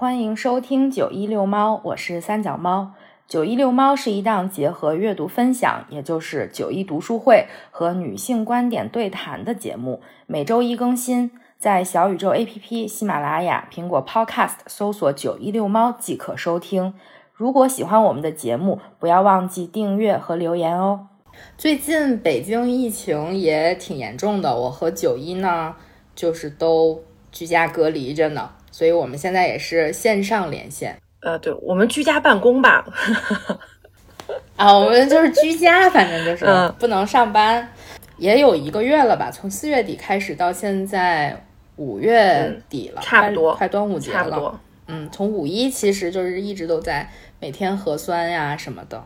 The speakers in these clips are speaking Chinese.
欢迎收听九一六猫，我是三脚猫。九一六猫是一档结合阅读分享，也就是九一读书会和女性观点对谈的节目，每周一更新，在小宇宙 APP、喜马拉雅、苹果 Podcast 搜索“九一六猫”即可收听。如果喜欢我们的节目，不要忘记订阅和留言哦。最近北京疫情也挺严重的，我和九一呢，就是都居家隔离着呢，所以我们现在也是线上连线。呃，对我们居家办公吧，啊，我们就是居家，反正就是嗯不能上班，也有一个月了吧？从四月底开始到现在五月底了，嗯差不多快快端午节了。差不多。嗯，从五一其实就是一直都在每天核酸呀什么的，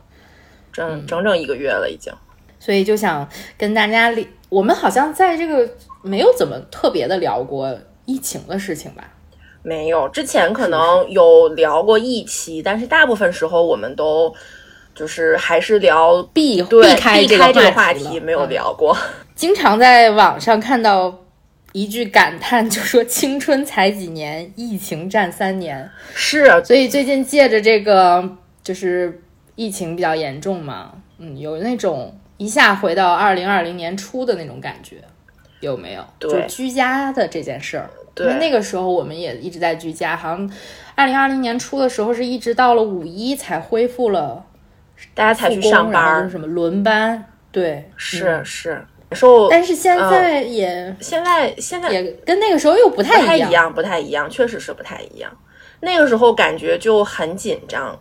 嗯整整整一个月了，已经。所以就想跟大家聊，我们好像在这个没有怎么特别的聊过疫情的事情吧？没有，之前可能有聊过一期，但是大部分时候我们都就是还是聊避避开这个话话题，没有嗯聊过。经常在网上看到一句感叹，就说“青春才几年，疫情占三年是”。所以最近借着这个，就是疫情比较严重嘛，嗯，有那种一下回到二零二零年初的那种感觉，有没有？对就居家的这件事儿。因对为那个时候我们也一直在居家，好像二零二零年初的时候是一直到了五一才恢复了大家才去上班，就是什么轮班，对，是嗯是。受但是现在也、现在现在也跟那个时候又不不太样。太一样，不太一样，确实是不太一样。那个时候感觉就很紧张，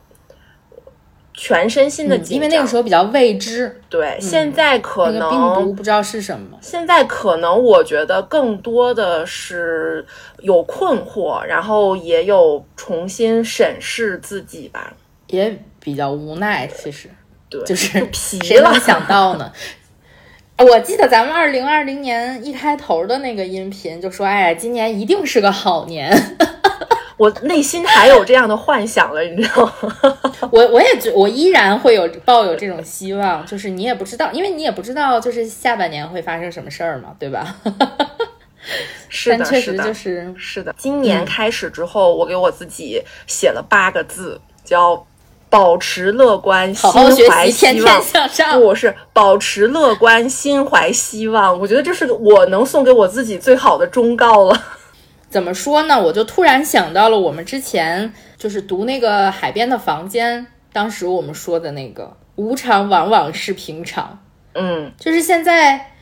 全身心的紧张，嗯因为那个时候比较未知，对，现在可那个能病毒不知道是什么。现在可能我觉得更多的是有困惑，然后也有重新审视自己吧。也比较无奈，其实对，就是 谁能。想到呢？我记得咱们二零二零年一开头的那个音频就说：“哎呀，今年一定是个好年。我内心还有这样的幻想了，你知道吗？我”我也觉我依然会有抱有这种希望，就是你也不知道，因为你也不知道就是下半年会发生什么事儿嘛，对吧？是的，但确实是的，就是是的。今年开始之后，我给我自己写了八个字，叫“保持乐观，心怀希望天”。向上。我是保持乐观，心怀希望。我觉得这是我能送给我自己最好的忠告了。怎么说呢？我就突然想到了我们之前就是读那个《海边的房间》，当时我们说的那个“无常往往是平常”，嗯，就是现在，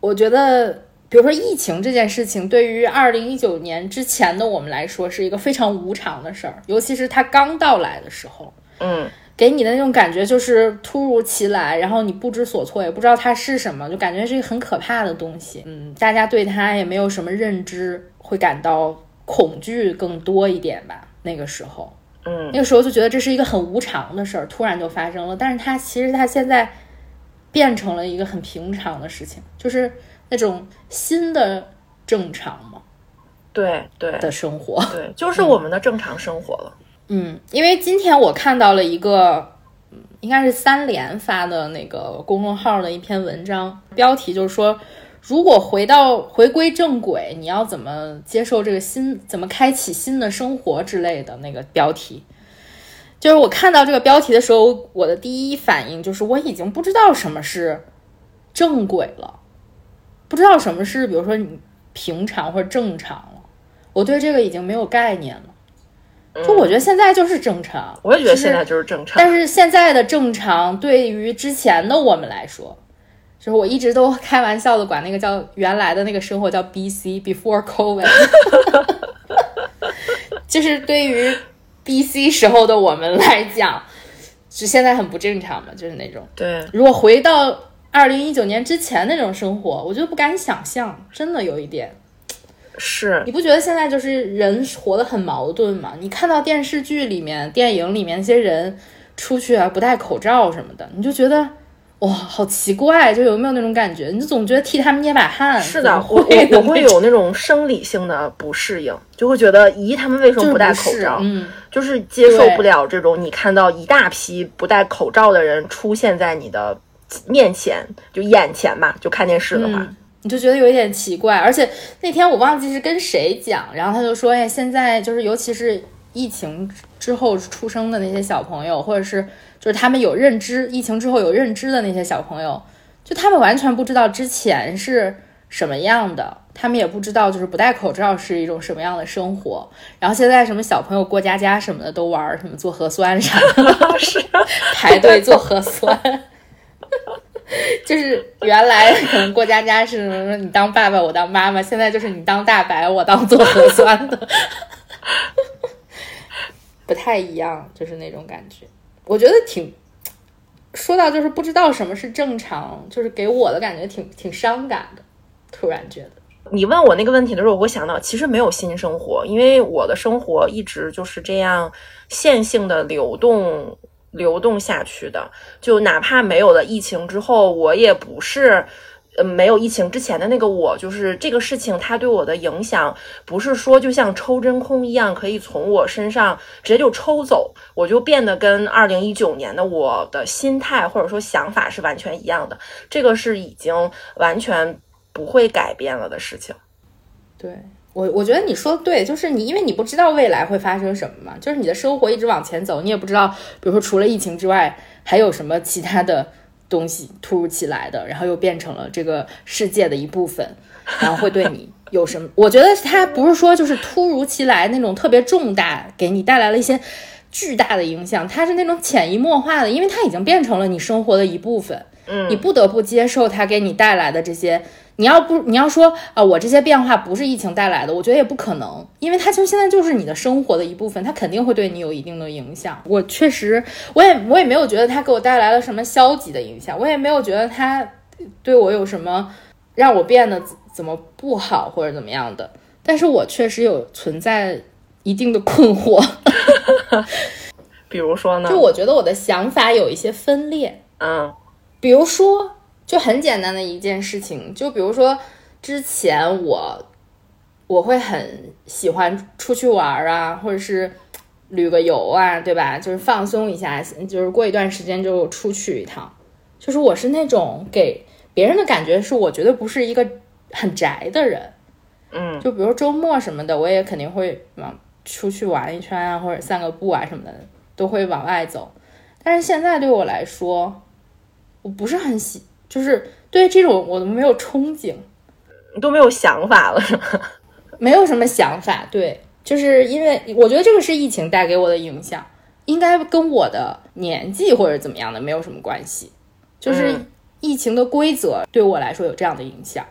我觉得，比如说疫情这件事情，对于二零一九年之前的我们来说，是一个非常无常的事儿，尤其是它刚到来的时候，嗯，给你的那种感觉就是突如其来，然后你不知所措，也不知道它是什么，就感觉是一个很可怕的东西。嗯，大家对它也没有什么认知，会感到恐惧更多一点吧。那个时候，嗯，那个时候就觉得这是一个很无常的事儿，突然就发生了。但是它其实它现在变成了一个很平常的事情，就是那种新的正常嘛对对的生活。对，就是我们的正常生活了。嗯，因为今天我看到了一个，嗯，应该是三联发的那个公众号的一篇文章，标题就是说，如果回到回归正轨，你要怎么接受这个新，怎么开启新的生活之类的那个标题。就是我看到这个标题的时候，我的第一反应就是我已经不知道什么是正轨了，不知道什么是比如说你平常或者正常了，我对这个已经没有概念了。就我觉得现在就是正常，我也觉得现在就是正常。但是现在的正常对于之前的我们来说，就是我一直都开玩笑的管那个叫原来的那个生活叫 B C Before COVID，就是对于 B C 时候的我们来讲，就现在很不正常嘛，就是那种对，如果回到二零一九年之前那种生活，我就不敢想象，真的有一点。是你不觉得现在就是人活得很矛盾吗？你看到电视剧里面、电影里面那些人出去啊不戴口罩什么的，你就觉得哇，好奇怪，就有没有那种感觉？你就总觉得替他们捏把汗。是的，我会我我会有那种生理性的不适应，就会觉得咦，他们为什么不戴口罩？嗯，就是接受不了这种你看到一大批不戴口罩的人出现在你的面前，就眼前嘛，就看电视的话，嗯你就觉得有一点奇怪。而且那天我忘记是跟谁讲，然后他就说，哎，现在就是尤其是疫情之后出生的那些小朋友，或者是就是他们有认知，疫情之后有认知的那些小朋友，就他们完全不知道之前是什么样的，他们也不知道就是不戴口罩是一种什么样的生活。然后现在什么小朋友过家家什么的都玩什么做核酸啥的，是排队做核酸。就是原来可能过家家是什么你当爸爸我当妈妈，现在就是你当大白我当做核酸的，不太一样，就是那种感觉。我觉得挺说到就是不知道什么是正常，就是给我的感觉挺挺伤感的。突然觉得，你问我那个问题的时候，我想到其实没有新生活，因为我的生活一直就是这样线性的流动。流动下去的，就哪怕没有了疫情之后，我也不是，呃，没有疫情之前的那个我，就是这个事情它对我的影响，不是说就像抽真空一样，可以从我身上直接就抽走，我就变得跟二零一九年的我的心态或者说想法是完全一样的，这个是已经完全不会改变了的事情。对。我我觉得你说的对，就是你，因为你不知道未来会发生什么嘛，就是你的生活一直往前走，你也不知道，比如说除了疫情之外，还有什么其他的东西突如其来的，然后又变成了这个世界的一部分，然后会对你有什么？我觉得它不是说就是突如其来那种特别重大，给你带来了一些巨大的影响，它是那种潜移默化的，因为它已经变成了你生活的一部分，嗯，你不得不接受它给你带来的这些。你要不你要说啊，我这些变化不是疫情带来的，我觉得也不可能，因为它就现在就是你的生活的一部分，它肯定会对你有一定的影响。我确实，我也我也没有觉得它给我带来了什么消极的影响，我也没有觉得它对我有什么让我变得怎么不好或者怎么样的。但是我确实有存在一定的困惑，比如说呢？就我觉得我的想法有一些分裂，嗯，比如说。就很简单的一件事情，就比如说之前我我会很喜欢出去玩啊，或者是旅个游啊，对吧？就是放松一下，就是过一段时间就出去一趟。就是我是那种给别人的感觉是，我绝对不是一个很宅的人。嗯，就比如周末什么的，我也肯定会往出去玩一圈啊，或者散个步啊什么的，都会往外走。但是现在对我来说，我不是很喜。就是对这种我都没有憧憬，都没有想法了，是吗？没有什么想法。对，就是因为我觉得这个是疫情带给我的影响，应该跟我的年纪或者怎么样的没有什么关系。就是疫情的规则对我来说有这样的影响，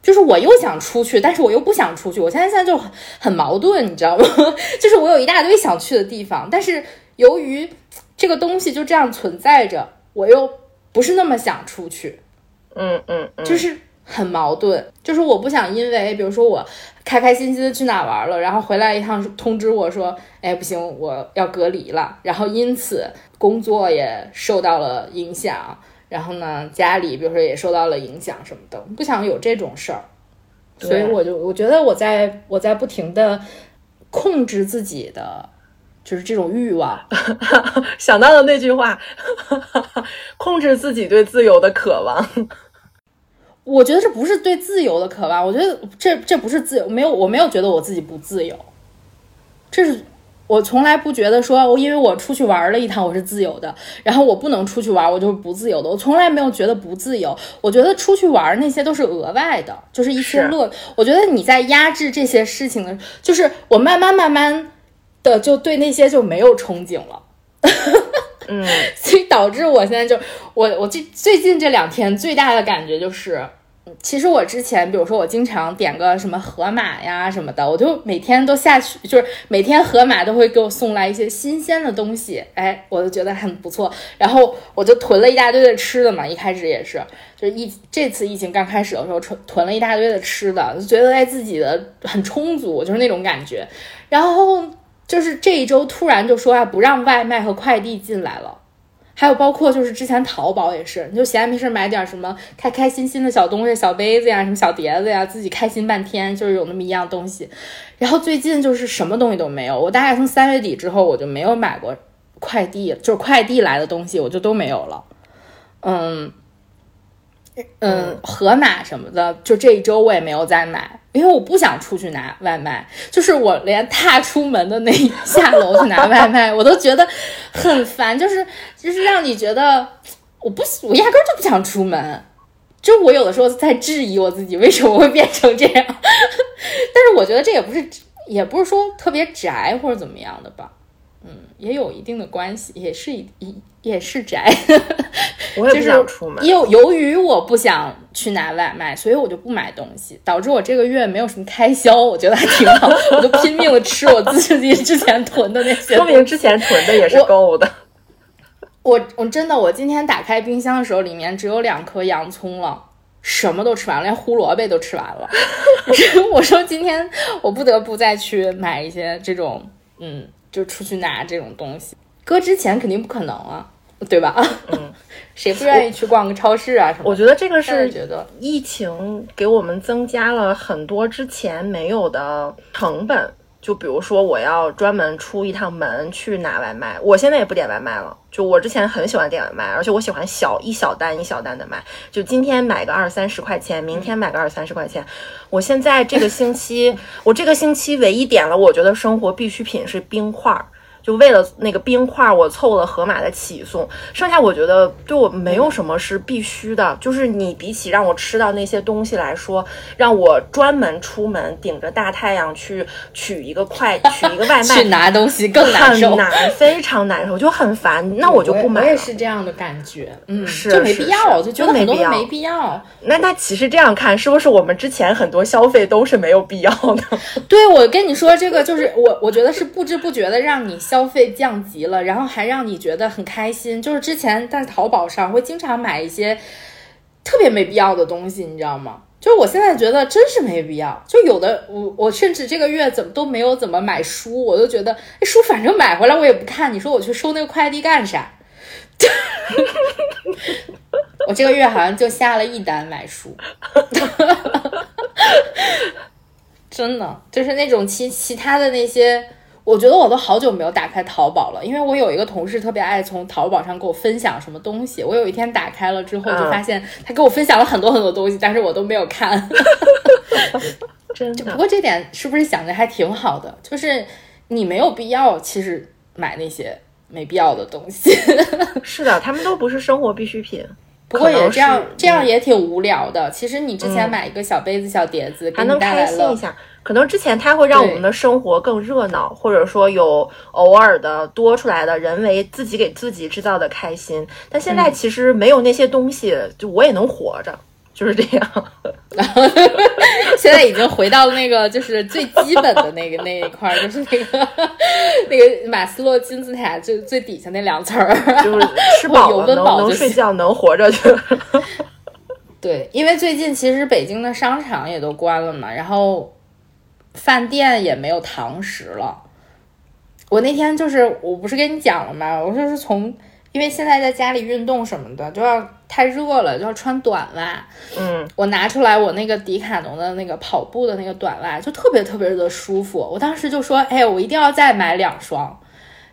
就是我又想出去，但是我又不想出去。我现在现在就很矛盾，你知道吗？就是我有一大堆想去的地方，但是由于这个东西就这样存在着，我又不是那么想出去。嗯嗯，就是很矛盾，就是我不想因为，比如说我开开心心的去哪玩了，然后回来一趟通知我说，哎不行，我要隔离了，然后因此工作也受到了影响，然后呢家里比如说也受到了影响什么的，不想有这种事儿，所以我就我觉得我在我在不停的控制自己的。就是这种欲望，想到了那句话，控制自己对自由的渴望。我觉得这不是对自由的渴望，我觉得这这不是自由，没有，我没有觉得我自己不自由。这是我从来不觉得说，我因为我出去玩了一趟，我是自由的，然后我不能出去玩，我就是不自由的。我从来没有觉得不自由，我觉得出去玩那些都是额外的，就是一些乐。我觉得你在压制这些事情的，就是我慢慢慢慢。的就对那些就没有憧憬了，嗯，所以导致我现在就我我最最近这两天最大的感觉就是，其实我之前比如说我经常点个什么盒马呀什么的，我就每天都下去，就是每天盒马都会给我送来一些新鲜的东西，哎，我就觉得很不错，然后我就囤了一大堆的吃的嘛，一开始也是，就是疫这次疫情刚开始的时候囤囤了一大堆的吃的，就觉得哎自己的很充足，就是那种感觉，然后。就是这一周突然就说啊，不让外卖和快递进来了，还有包括就是之前淘宝也是，你就闲没事买点什么开开心心的小东西，小杯子呀，什么小碟子呀，自己开心半天，就是有那么一样东西。然后最近就是什么东西都没有，我大概从三月底之后我就没有买过快递，就是快递来的东西我就都没有了。嗯，嗯，盒马什么的，就这一周我也没有再买，因为我不想出去拿外卖。就是我连踏出门的那一下楼去拿外卖，我都觉得很烦，就是就是让你觉得我不我压根就不想出门。就我有的时候在质疑我自己为什么会变成这样，但是我觉得这也不是也不是说特别宅或者怎么样的吧，嗯，也有一定的关系，也是一一也是宅。我也不想出门。由由于我不想去拿外卖，所以我就不买东西，导致我这个月没有什么开销。我觉得还挺好，我就拼命的吃我自己之前囤的那些。说明之前囤的也是够的。我我真的，我今天打开冰箱的时候，里面只有两颗洋葱了，什么都吃完了，连胡萝卜都吃完了。我说今天我不得不再去买一些这种，嗯，就出去拿这种东西。搁之前肯定不可能啊，对吧？嗯。谁不愿意去逛个超市啊？什么？我觉得这个是觉得疫情给我们增加了很多之前没有的成本。就比如说，我要专门出一趟门去拿外卖，我现在也不点外卖了。就我之前很喜欢点外卖，而且我喜欢小一小单一小单的买。就今天买个二三十块钱，明天买个二三十块钱。我现在这个星期，我这个星期唯一点了，我觉得生活必需品是冰块儿。就为了那个冰块，我凑了盒马的起送。剩下我觉得对我没有什么是必须的。就是你比起让我吃到那些东西来说，让我专门出门顶着大太阳去取一个快 取一个外卖去拿东西更难受，很难，非常难受，就很烦。那我就不买了。我也是这样的感觉，嗯，是就没必要，就觉得很多没必要。那那其实这样看，是不是我们之前很多消费都是没有必要的？对，我跟你说这个，就是我我觉得是不知不觉的让你消费降。级了，然后还让你觉得很开心。就是之前在淘宝上会经常买一些特别没必要的东西，你知道吗？就是我现在觉得真是没必要。就有的我我甚至这个月怎么都没有怎么买书，我都觉得书反正买回来我也不看。你说我去收那个快递干啥？我这个月好像就下了一单买书，真的就是那种其其他的那些。我觉得我都好久没有打开淘宝了，因为我有一个同事特别爱从淘宝上给我分享什么东西。我有一天打开了之后，就发现他给我分享了很多很多东西，但是我都没有看。真的。不过这点是不是想着还挺好的？就是你没有必要，其实买那些没必要的东西。是的，他们都不是生活必需品。不过也这样，这样也挺无聊的。其实你之前买一个小杯子、小碟子，还能开心一下。可能之前它会让我们的生活更热闹，或者说有偶尔的多出来的人为自己给自己制造的开心。但现在其实没有那些东西，就我也能活着，就是这样。然 后现在已经回到了那个就是最基本的那个那一块，就是那个那个马斯洛金字塔最最底下那两层儿，就是吃饱了能能睡觉能活着去。对，因为最近其实北京的商场也都关了嘛，然后。饭店也没有堂食了。我那天就是，我不是跟你讲了吗？我说是从，因为现在在家里运动什么的，就要太热了，就要穿短袜。嗯，我拿出来我那个迪卡侬的那个跑步的那个短袜，就特别特别的舒服。我当时就说，哎，我一定要再买两双。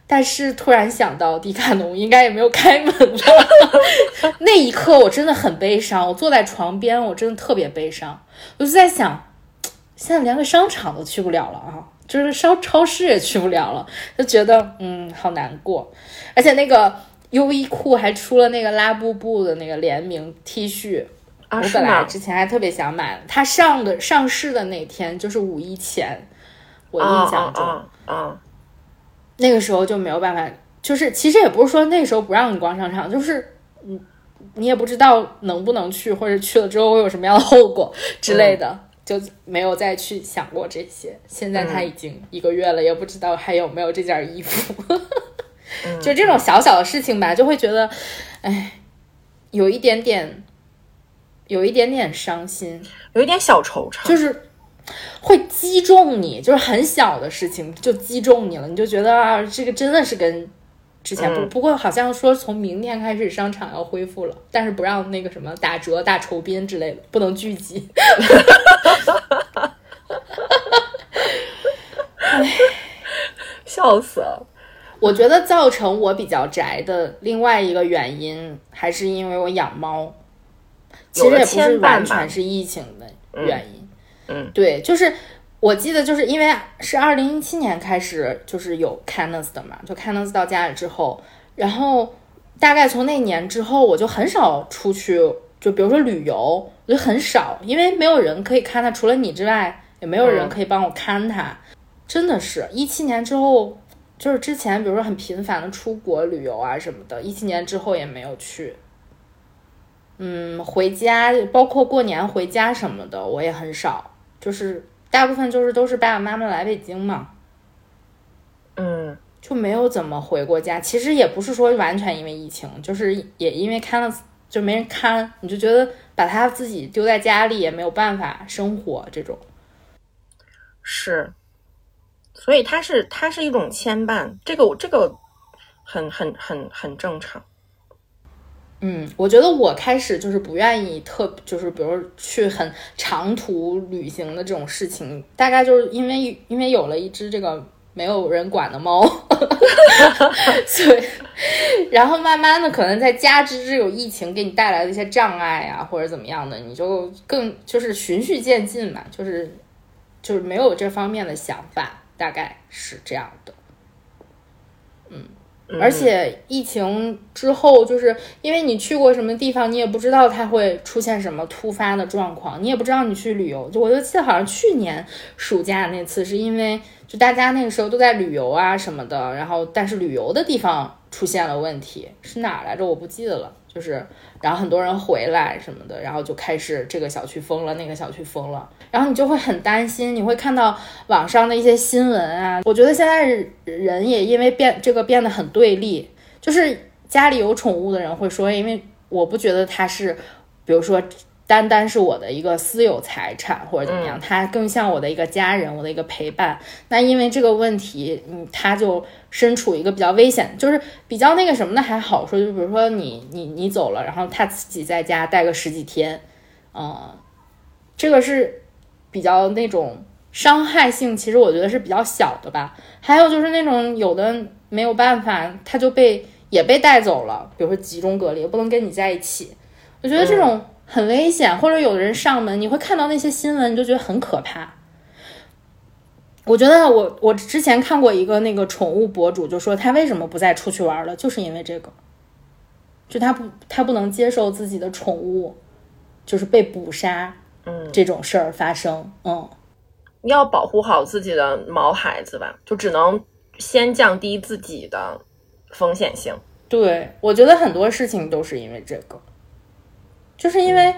但是突然想到，迪卡侬应该也没有开门了。那一刻我真的很悲伤，我坐在床边，我真的特别悲伤。我就在想。现在连个商场都去不了了啊，就是超超市也去不了了，就觉得嗯好难过。而且那个优衣库还出了那个拉布布的那个联名 T 恤，我本来之前还特别想买，它上的上市的那天就是五一前，我印象中，啊，那个时候就没有办法，就是其实也不是说那时候不让你逛商场，就是你你也不知道能不能去，或者去了之后会有什么样的后果之类的。就没有再去想过这些。现在他已经一个月了，也不知道还有没有这件衣服。就这种小小的事情吧，就会觉得，哎，有一点点，有一点点伤心，有一点小惆怅，就是会击中你，就是很小的事情就击中你了，你就觉得啊，这个真的是跟。之前不不过好像说从明天开始商场要恢复了，但是不让那个什么打折、大酬宾之类的，不能聚集。哈哈哈哈哈！哈哎，笑死了！我觉得造成我比较宅的另外一个原因，还是因为我养猫。其实也不牵是完绊全是疫情的原因。嗯对，就是我记得就是因为是二零一七年开始就是有 Canos 的嘛，就 Canos 到家里之后，然后大概从那年之后，我就很少出去，就比如说旅游，我就很少，因为没有人可以看他，除了你之外，也没有人嗯可以帮我看他。真的是一七年之后，就是之前比如说很频繁的出国旅游啊什么的，一七年之后也没有去。嗯，回家包括过年回家什么的，我也很少，就是大部分就是都是爸爸妈妈来北京嘛，嗯就没有怎么回过家。其实也不是说完全因为疫情，就是也因为看了就没人看，你就觉得把他自己丢在家里也没有办法生活这种。是，所以它是它是一种牵绊，这个这个很很很很正常。嗯，我觉得我开始就是不愿意特，就是比如去很长途旅行的这种事情，大概就是因为因为有了一只这个没有人管的猫，所以，然后慢慢的可能再加之这种疫情给你带来的一些障碍啊，或者怎么样的，你就更就是循序渐进嘛，就是就是没有这方面的想法，大概是这样的。嗯而且疫情之后，就是因为你去过什么地方，你也不知道它会出现什么突发的状况，你也不知道你去旅游。就我就记得好像去年暑假那次，是因为就大家那个时候都在旅游啊什么的，然后但是旅游的地方出现了问题，是哪来着？我不记得了。就是然后很多人回来什么的，然后就开始这个小区封了，那个小区封了，然后你就会很担心，你会看到网上的一些新闻啊。我觉得现在人也因为变这个变得很对立，就是家里有宠物的人会说，因为我不觉得它是，比如说单单是我的一个私有财产或者怎么样，它更像我的一个家人，我的一个陪伴。那因为这个问题，嗯，他就身处一个比较危险，就是比较那个什么的还好说，就比如说你你你走了，然后他自己在家待个十几天，嗯，这个是比较那种伤害性，其实我觉得是比较小的吧。还有就是那种有的没有办法，他就被也被带走了，比如说集中隔离，不能跟你在一起。我觉得这种很危险，或者有的人上门，你会看到那些新闻，你就觉得很可怕。我觉得我我之前看过一个那个宠物博主，就说他为什么不再出去玩了，就是因为这个，就他不他不能接受自己的宠物就是被捕杀，嗯，这种事儿发生，嗯。要保护好自己的毛孩子吧，就只能先降低自己的风险性。对，我觉得很多事情都是因为这个，就是因为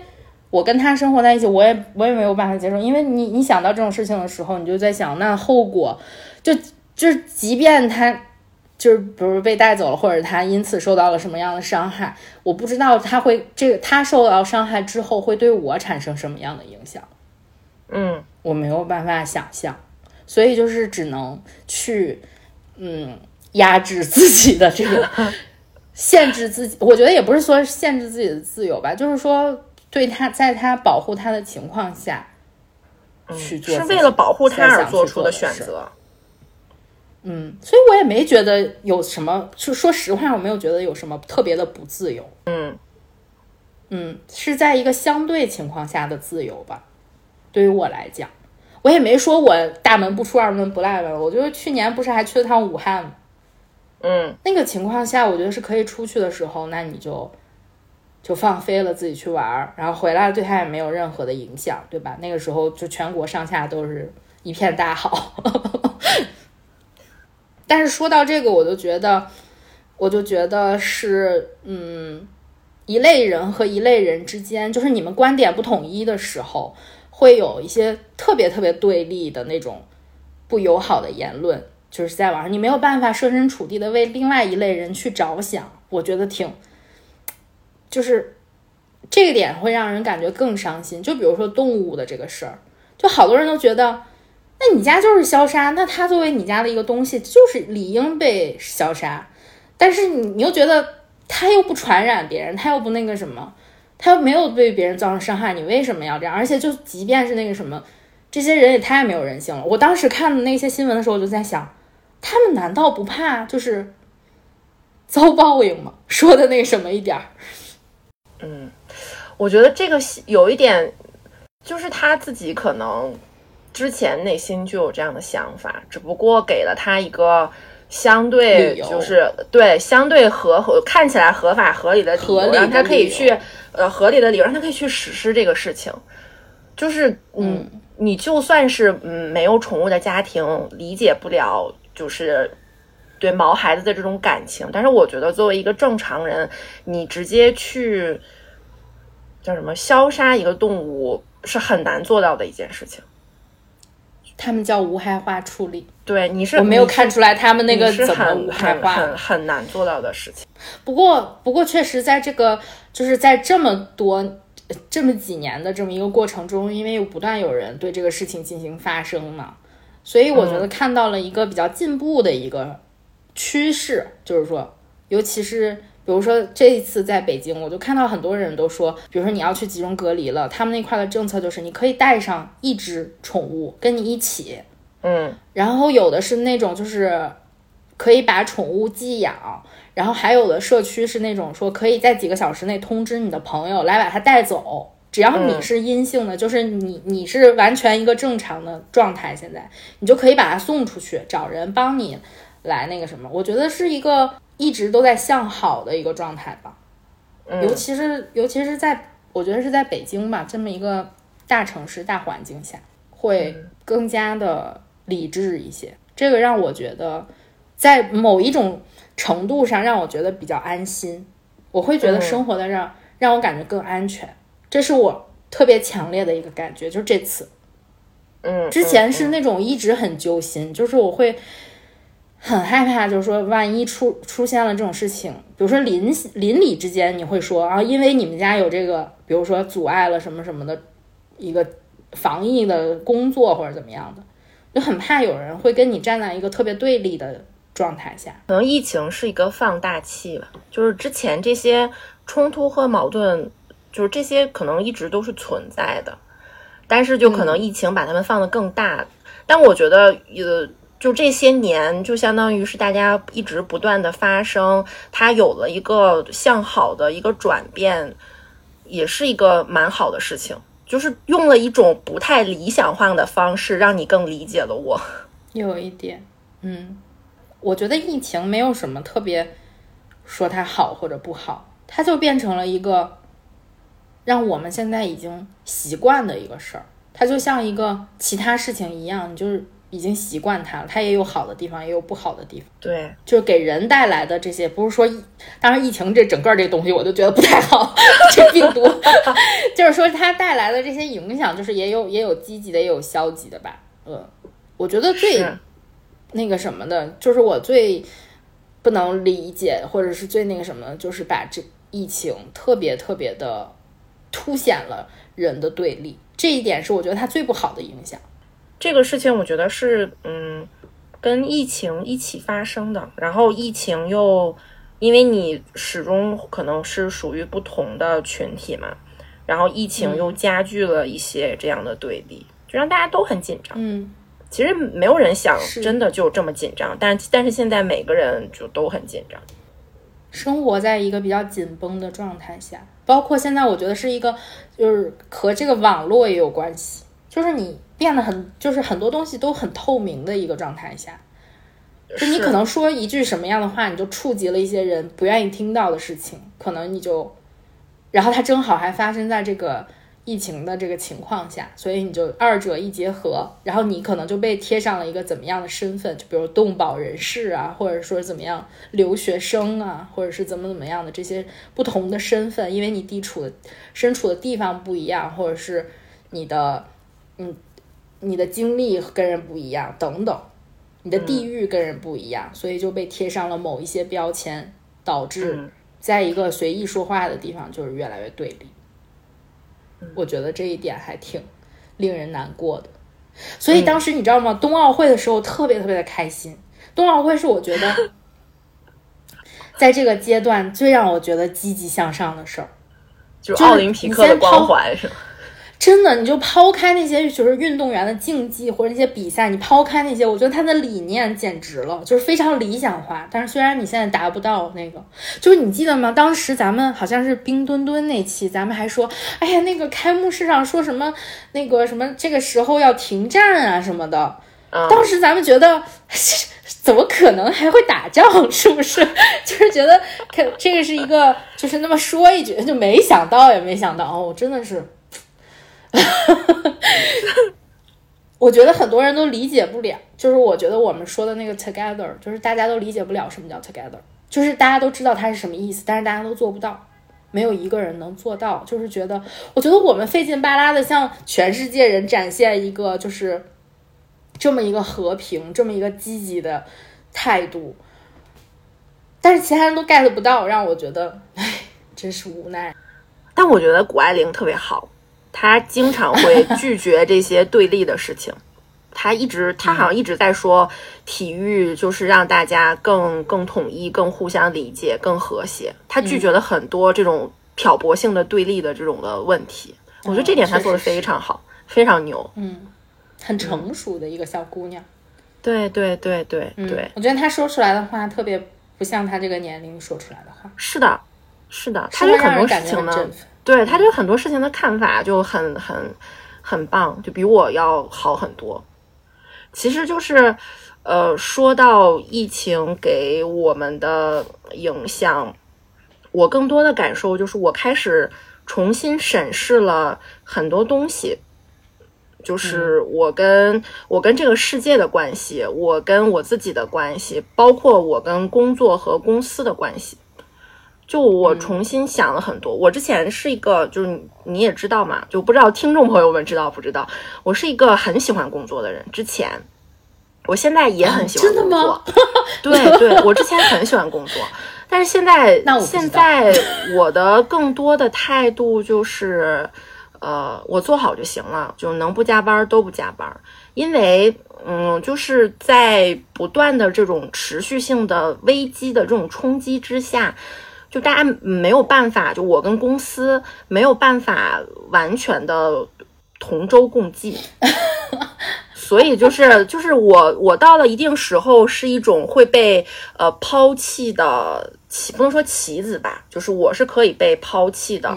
我跟他生活在一起，我也我也没有办法接受，因为你你想到这种事情的时候，你就在想，那后果就就是，即便他就是比如被带走了，或者他因此受到了什么样的伤害，我不知道他会这个他受到伤害之后会对我产生什么样的影响，嗯我没有办法想象，所以就是只能去嗯压制自己的这个。限制自己，我觉得也不是说限制自己的自由吧，就是说对他在他保护他的情况下去做、是为了保护他而做出的。选择。嗯，所以我也没觉得有什么，就说实话，我没有觉得有什么特别的不自由。嗯嗯，是在一个相对情况下的自由吧。对于我来讲，我也没说我大门不出二门不迈吧。我觉得去年不是还去了趟武汉吗？嗯那个情况下，我觉得是可以出去的时候，那你就就放飞了自己去玩儿，然后回来对他也没有任何的影响，对吧？那个时候就全国上下都是一片大好。但是说到这个，我就觉得，我就觉得是，嗯，一类人和一类人之间，就是你们观点不统一的时候，会有一些特别特别对立的那种不友好的言论。就是在网上，你没有办法设身处地的为另外一类人去着想，我觉得挺，就是这个点会让人感觉更伤心。就比如说动物的这个事儿，就好多人都觉得，那你家就是消杀，那它作为你家的一个东西，就是理应被消杀。但是你你又觉得它又不传染别人，它又不那个什么，它又没有对别人造成伤害，你为什么要这样？而且就即便是那个什么，这些人也太没有人性了。我当时看那些新闻的时候，我就在想。他们难道不怕就是遭报应吗？说的那什么一点儿？嗯，我觉得这个有一点，就是他自己可能之前内心就有这样的想法，只不过给了他一个相对就是对相对合合看起来合法合理的理由，让他可以去呃合理的理由让他可以去实施这个事情。就是嗯，你就算是嗯没有宠物的家庭，理解不了就是对毛孩子的这种感情，但是我觉得作为一个正常人，你直接去。叫什么？消杀一个动物是很难做到的一件事情。他们叫无害化处理。对，你是我没有看出来他们那个怎么无害化，很很难做到的事情。不过，不过确实在这个就是在这么多这么几年的这么一个过程中，因为有不断有人对这个事情进行发声嘛，所以我觉得看到了一个比较进步的一个趋势，就是说，尤其是。比如说这一次在北京，我就看到很多人都说，比如说你要去集中隔离了，他们那块的政策就是你可以带上一只宠物跟你一起，嗯，然后有的是那种就是可以把宠物寄养，然后还有的社区是那种说可以在几个小时内通知你的朋友来把它带走，只要你是阴性的，就是你你是完全一个正常的状态，现在你就可以把它送出去，找人帮你来那个什么，我觉得是一个。一直都在向好的一个状态吧，尤其是尤其是在我觉得是在北京吧这么一个大城市大环境下，会更加的理智一些。这个让我觉得，在某一种程度上让我觉得比较安心。我会觉得生活在这儿让我感觉更安全，这是我特别强烈的一个感觉。就是这次，嗯，之前是那种一直很揪心，就是我会。很害怕，就是说，万一出出现了这种事情，比如说邻邻里之间，你会说啊，因为你们家有这个，比如说阻碍了什么什么的一个防疫的工作或者怎么样的，就很怕有人会跟你站在一个特别对立的状态下。可能疫情是一个放大器吧，就是之前这些冲突和矛盾，就是这些可能一直都是存在的，但是就可能疫情把它们放得更大。但我觉得，呃。就这些年，就相当于是大家一直不断的发生，它有了一个向好的一个转变，也是一个蛮好的事情。就是用了一种不太理想化的方式，让你更理解了我。有一点，嗯，我觉得疫情没有什么特别说它好或者不好，它就变成了一个让我们现在已经习惯的一个事儿。它就像一个其他事情一样，你就是。已经习惯它了，它也有好的地方，也有不好的地方。对，就是给人带来的这些，不是说，当然疫情这整个这东西，我就觉得不太好。这病毒，就是说它带来的这些影响，就是也有也有积极的，也有消极的吧。嗯，我觉得最那个什么的，就是我最不能理解，或者是最那个什么，就是把这疫情特别特别的凸显了人的对立，这一点是我觉得它最不好的影响。这个事情我觉得是，嗯，跟疫情一起发生的。然后疫情又因为你始终可能是属于不同的群体嘛，然后疫情又加剧了一些这样的对立，就让大家都很紧张。嗯，其实没有人想真的就这么紧张，但但是现在每个人就都很紧张，生活在一个比较紧绷的状态下，包括现在我觉得是一个，就是和这个网络也有关系，就是你。变得很，就是很多东西都很透明的一个状态下，就你可能说一句什么样的话，你就触及了一些人不愿意听到的事情，可能你就，然后它正好还发生在这个疫情的这个情况下，所以你就二者一结合，然后你可能就被贴上了一个怎么样的身份，就比如动保人士啊，或者说怎么样留学生啊，或者是怎么怎么样的这些不同的身份，因为你地处身处的地方不一样，或者是你的嗯。你的经历跟人不一样，等等，你的地域跟人不一样，所以就被贴上了某一些标签，导致在一个随意说话的地方就是越来越对立。我觉得这一点还挺令人难过的。所以当时你知道吗？冬奥会的时候特别特别的开心。冬奥会是我觉得 在这个阶段最让我觉得积极向上的事儿，就奥林匹克的光环是吗？真的，你就抛开那些就是运动员的竞技或者那些比赛，你抛开那些，我觉得他的理念简直了，就是非常理想化。但是虽然你现在达不到那个，就是你记得吗？当时咱们好像是冰墩墩那期，咱们还说，哎呀，那个开幕式上说什么那个什么，这个时候要停战啊什么的。当时咱们觉得，怎么可能还会打仗？是不是？就是觉得，可这个是一个，就是那么说一句，就没想到，也没想到哦，真的是。哈 哈我觉得很多人都理解不了，就是我觉得我们说的那个 together，就是大家都理解不了什么叫 together，就是大家都知道它是什么意思，但是大家都做不到，没有一个人能做到。就是觉得，我觉得我们费劲巴拉的向全世界人展现一个，就是这么一个和平，这么一个积极的态度，但是其他人都 get 不到，让我觉得，唉，真是无奈。但我觉得谷爱凌特别好。他经常会拒绝这些对立的事情，他一直他好像一直在说，体育就是让大家更更统一、更互相理解、更和谐。他拒绝了很多这种挑拨性的对立的这种的问题。我觉得这点他做的非常好，非常牛。嗯，很成熟的一个小姑娘。对对对对对，我觉得她说出来的话特别不像她这个年龄说出来的话。是的，是的，她有很多事情呢。对他对很多事情的看法就很很很棒，就比我要好很多。其实就是，呃，说到疫情给我们的影响，我更多的感受就是，我开始重新审视了很多东西，就是我跟我跟这个世界的关系，我跟我自己的关系，包括我跟工作和公司的关系。就我重新想了很多，我之前是一个，就是你也知道嘛，就不知道听众朋友们知道不知道，我是一个很喜欢工作的人。之前，我现在也很喜欢工作，对对，我之前很喜欢工作，但是现在，现在我的更多的态度就是，呃，我做好就行了，就能不加班都不加班，因为，嗯，就是在不断的这种持续性的危机的这种冲击之下。就大家没有办法，就我跟公司没有办法完全的同舟共济，所以就是就是我我到了一定时候是一种会被呃抛弃的棋，不能说棋子吧，就是我是可以被抛弃的。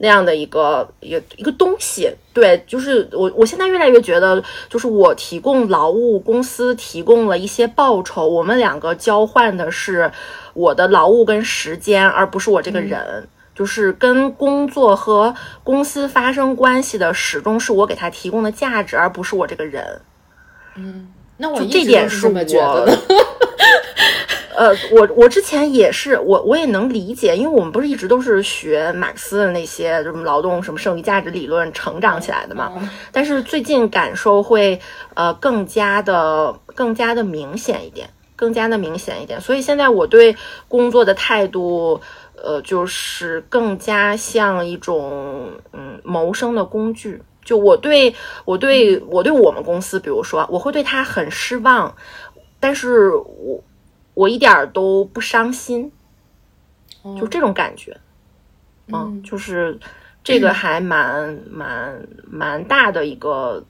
那样的一个一个一个东西，对，就是我我现在越来越觉得，就是我提供劳务，公司提供了一些报酬，我们两个交换的是我的劳务跟时间，而不是我这个人，就是跟工作和公司发生关系的始终是我给他提供的价值，而不是我这个人。嗯，那我这点是我觉得。呃，我我之前也是，我我也能理解，因为我们不是一直都是学马克思的那些什么劳动什么剩余价值理论成长起来的嘛。但是最近感受会呃更加的更加的明显一点，更加的明显一点。所以现在我对工作的态度，呃，就是更加像一种嗯谋生的工具。就我对我对我对我们公司，比如说我会对他很失望，但是我。我一点儿都不伤心，就这种感觉，嗯，就是这个 还蛮蛮蛮大的一个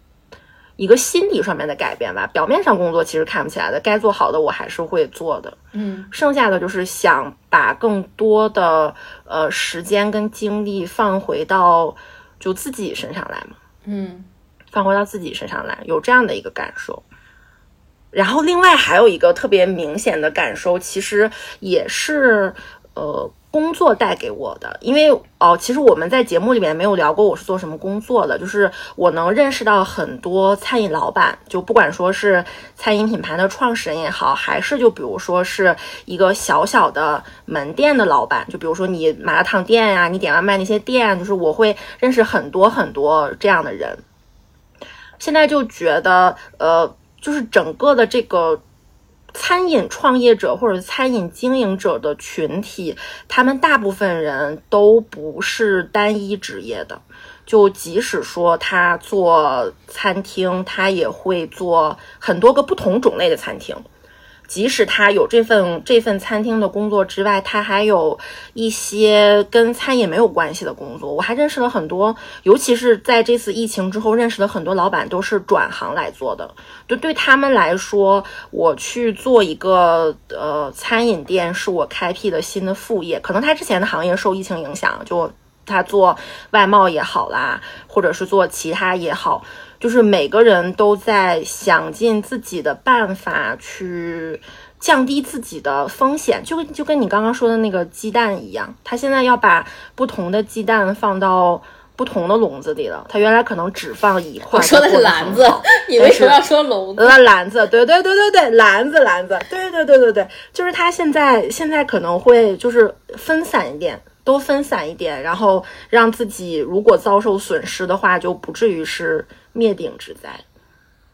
一个心理上面的改变吧。表面上工作其实看不起来的，该做好的我还是会做的，嗯，剩下的就是想把更多的呃时间跟精力放回到就自己身上来嘛，嗯，放回到自己身上来，有这样的一个感受。然后，另外还有一个特别明显的感受，其实也是呃工作带给我的。因为哦，其实我们在节目里面没有聊过我是做什么工作的，就是我能认识到很多餐饮老板，就不管说是餐饮品牌的创始人也好，还是就比如说是一个小小的门店的老板，就比如说你麻辣烫店呀，你点外卖那些店，就是我会认识很多很多这样的人。现在就觉得呃。就是整个的这个餐饮创业者或者餐饮经营者的群体，他们大部分人都不是单一职业的。就即使说他做餐厅，他也会做很多个不同种类的餐厅。即使他有这份这份餐厅的工作之外，他还有一些跟餐饮没有关系的工作。我还认识了很多，尤其是在这次疫情之后，认识了很多老板都是转行来做的。就对他们来说，我去做一个呃餐饮店，是我开辟的新的副业。可能他之前的行业受疫情影响，就他做外贸也好啦，或者是做其他也好。就是每个人都在想尽自己的办法去降低自己的风险，就就跟你刚刚说的那个鸡蛋一样，他现在要把不同的鸡蛋放到不同的笼子里了。他原来可能只放一块，我说的是篮子，你为什么要说笼子？呃，篮子，对对对对对，篮子篮子，对对对对对，就是他现在现在可能会就是分散一点，多分散一点，然后让自己如果遭受损失的话，就不至于是。灭顶之灾，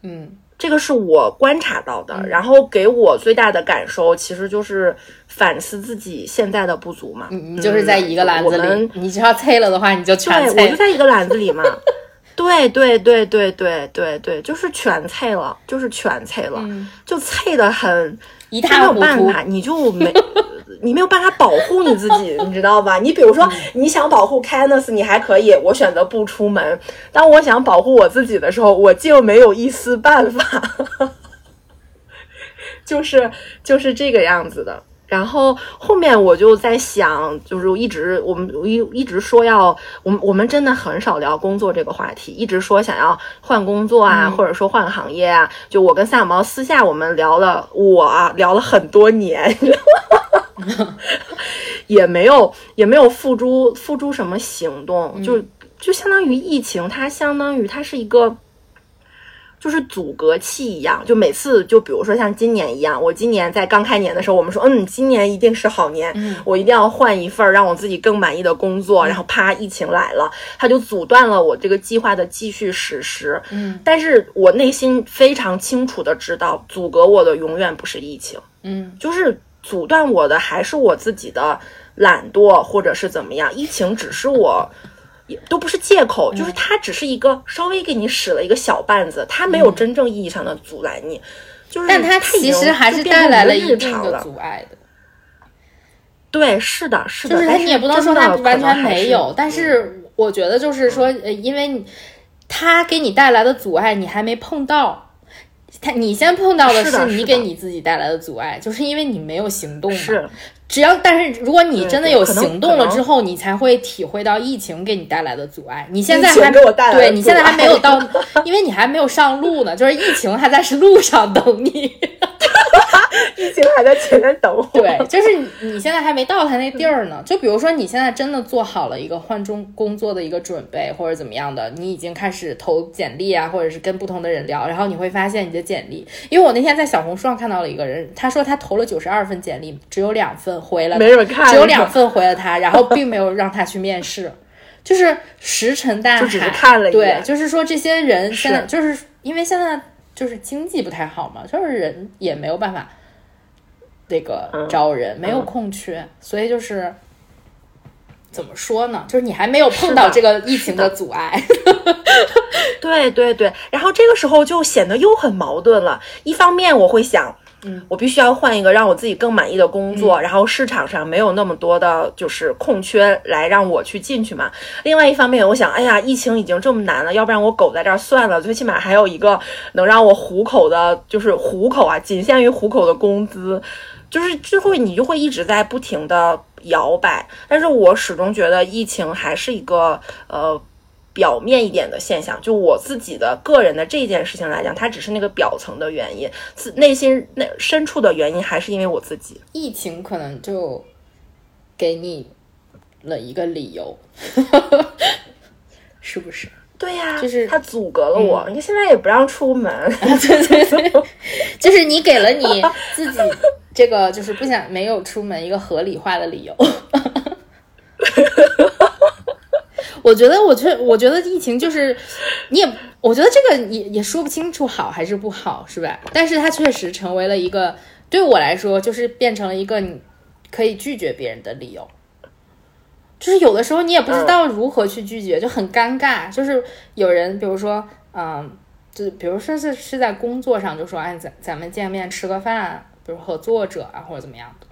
嗯，这个是我观察到的，然后给我最大的感受，其实就是反思自己现在的不足嘛。你就是在一个篮子里，你只要菜了的话，你就全菜。我就在一个篮子里嘛。对对对对对对对，就是全菜了，就是全菜了，就菜的很，一塌糊涂。没有办法，你就没。你没有办法保护你自己，你知道吧？你比如说，你想保护 Kanus，你还可以，我选择不出门。当我想保护我自己的时候，我竟没有一丝办法，就是就是这个样子的。然后后面我就在想，就是一直我们一一直说要，我们我们真的很少聊工作这个话题，一直说想要换工作啊，或者说换行业啊。就我跟三小猫私下我们聊了，我聊了很多年。也没有，也没有付诸付诸什么行动，就就相当于疫情，它相当于它是一个，就是阻隔器一样。就每次，就比如说像今年一样，我今年在刚开年的时候，我们说，嗯，今年一定是好年，我一定要换一份让我自己更满意的工作。然后啪，疫情来了，它就阻断了我这个计划的继续实施。嗯，但是我内心非常清楚的知道，阻隔我的永远不是疫情。嗯，就是。阻断我的还是我自己的懒惰，或者是怎么样？疫情只是我，也都不是借口，就是它只是一个稍微给你使了一个小绊子，它没有真正意义上的阻拦你。就是，但它其实还是带来了一定的阻碍的。对，是的，是的，就是你也不能说它完全没有，但是我觉得就是说，呃，因为它给你带来的阻碍你还没碰到。他，你先碰到的是你给你自己带来的阻碍，就是因为你没有行动嘛。是，只要但是如果你真的有行动了之后，你才会体会到疫情给你带来的阻碍。你现在还对你现在还没有到，因为你还没有上路呢，就是疫情还在是路上等你。疫情还在前面等我。对，就是你现在还没到他那地儿呢。就比如说，你现在真的做好了一个换中工作的一个准备，或者怎么样的，你已经开始投简历啊，或者是跟不同的人聊，然后你会发现你的简历，因为我那天在小红书上看到了一个人，他说他投了九十二份简历，只有两份回了，没人看，只有两份回了他，然后 并没有让他去面试，就是石沉大海。就只是看了一眼。对，就是说这些人现在就是因为现在就是经济不太好嘛，就是人也没有办法。那个招人没有空缺，所以就是怎么说呢？就是你还没有碰到这个疫情的阻碍。对对对，然后这个时候就显得又很矛盾了。一方面我会想，嗯，我必须要换一个让我自己更满意的工作，然后市场上没有那么多的就是空缺来让我去进去嘛。另外一方面，我想，哎呀，疫情已经这么难了，要不然我苟在这儿算了，最起码还有一个能让我糊口的，就是糊口啊，仅限于糊口的工资。就是之后你就会一直在不停的摇摆，但是我始终觉得疫情还是一个呃表面一点的现象。就我自己的个人的这件事情来讲，它只是那个表层的原因，自内心那深处的原因还是因为我自己。疫情可能就给你了一个理由，是不是？对呀，就是它阻隔了我。你看现在也不让出门，对对对，就是你给了你自己。这个就是不想没有出门一个合理化的理由。我觉得，我觉我觉得疫情就是你也，我觉得这个也也说不清楚好还是不好，是吧？但是它确实成为了一个对我来说，就是变成了一个你可以拒绝别人的理由。就是有的时候你也不知道如何去拒绝，就很尴尬。就是有人，比如说，嗯，就比如说是是在工作上，就说，哎，咱咱们见面吃个饭。比如合作者啊或者怎么样的，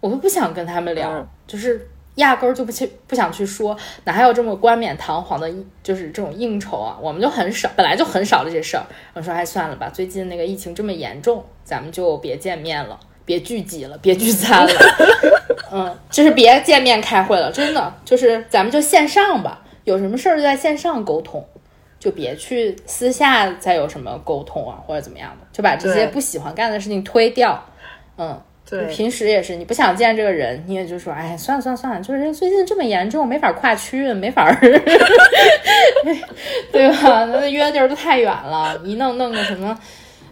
我都不想跟他们聊，嗯就是压根儿就不去不想去说，哪还有这么冠冕堂皇的，就是这种应酬啊，我们就很少，本来就很少的这事儿。我说哎算了吧，最近那个疫情这么严重，咱们就别见面了，别聚集了，别聚餐了，嗯，就是别见面开会了，真的就是咱们就线上吧，有什么事儿就在线上沟通。就别去私下再有什么沟通啊，或者怎么样的，就把这些不喜欢干的事情推掉。嗯，平时也是，你不想见这个人，你也就说，哎，算了算了算了，就是最近这么严重，没法跨区，没法儿 对吧？那约的地儿都太远了，一弄弄个什么，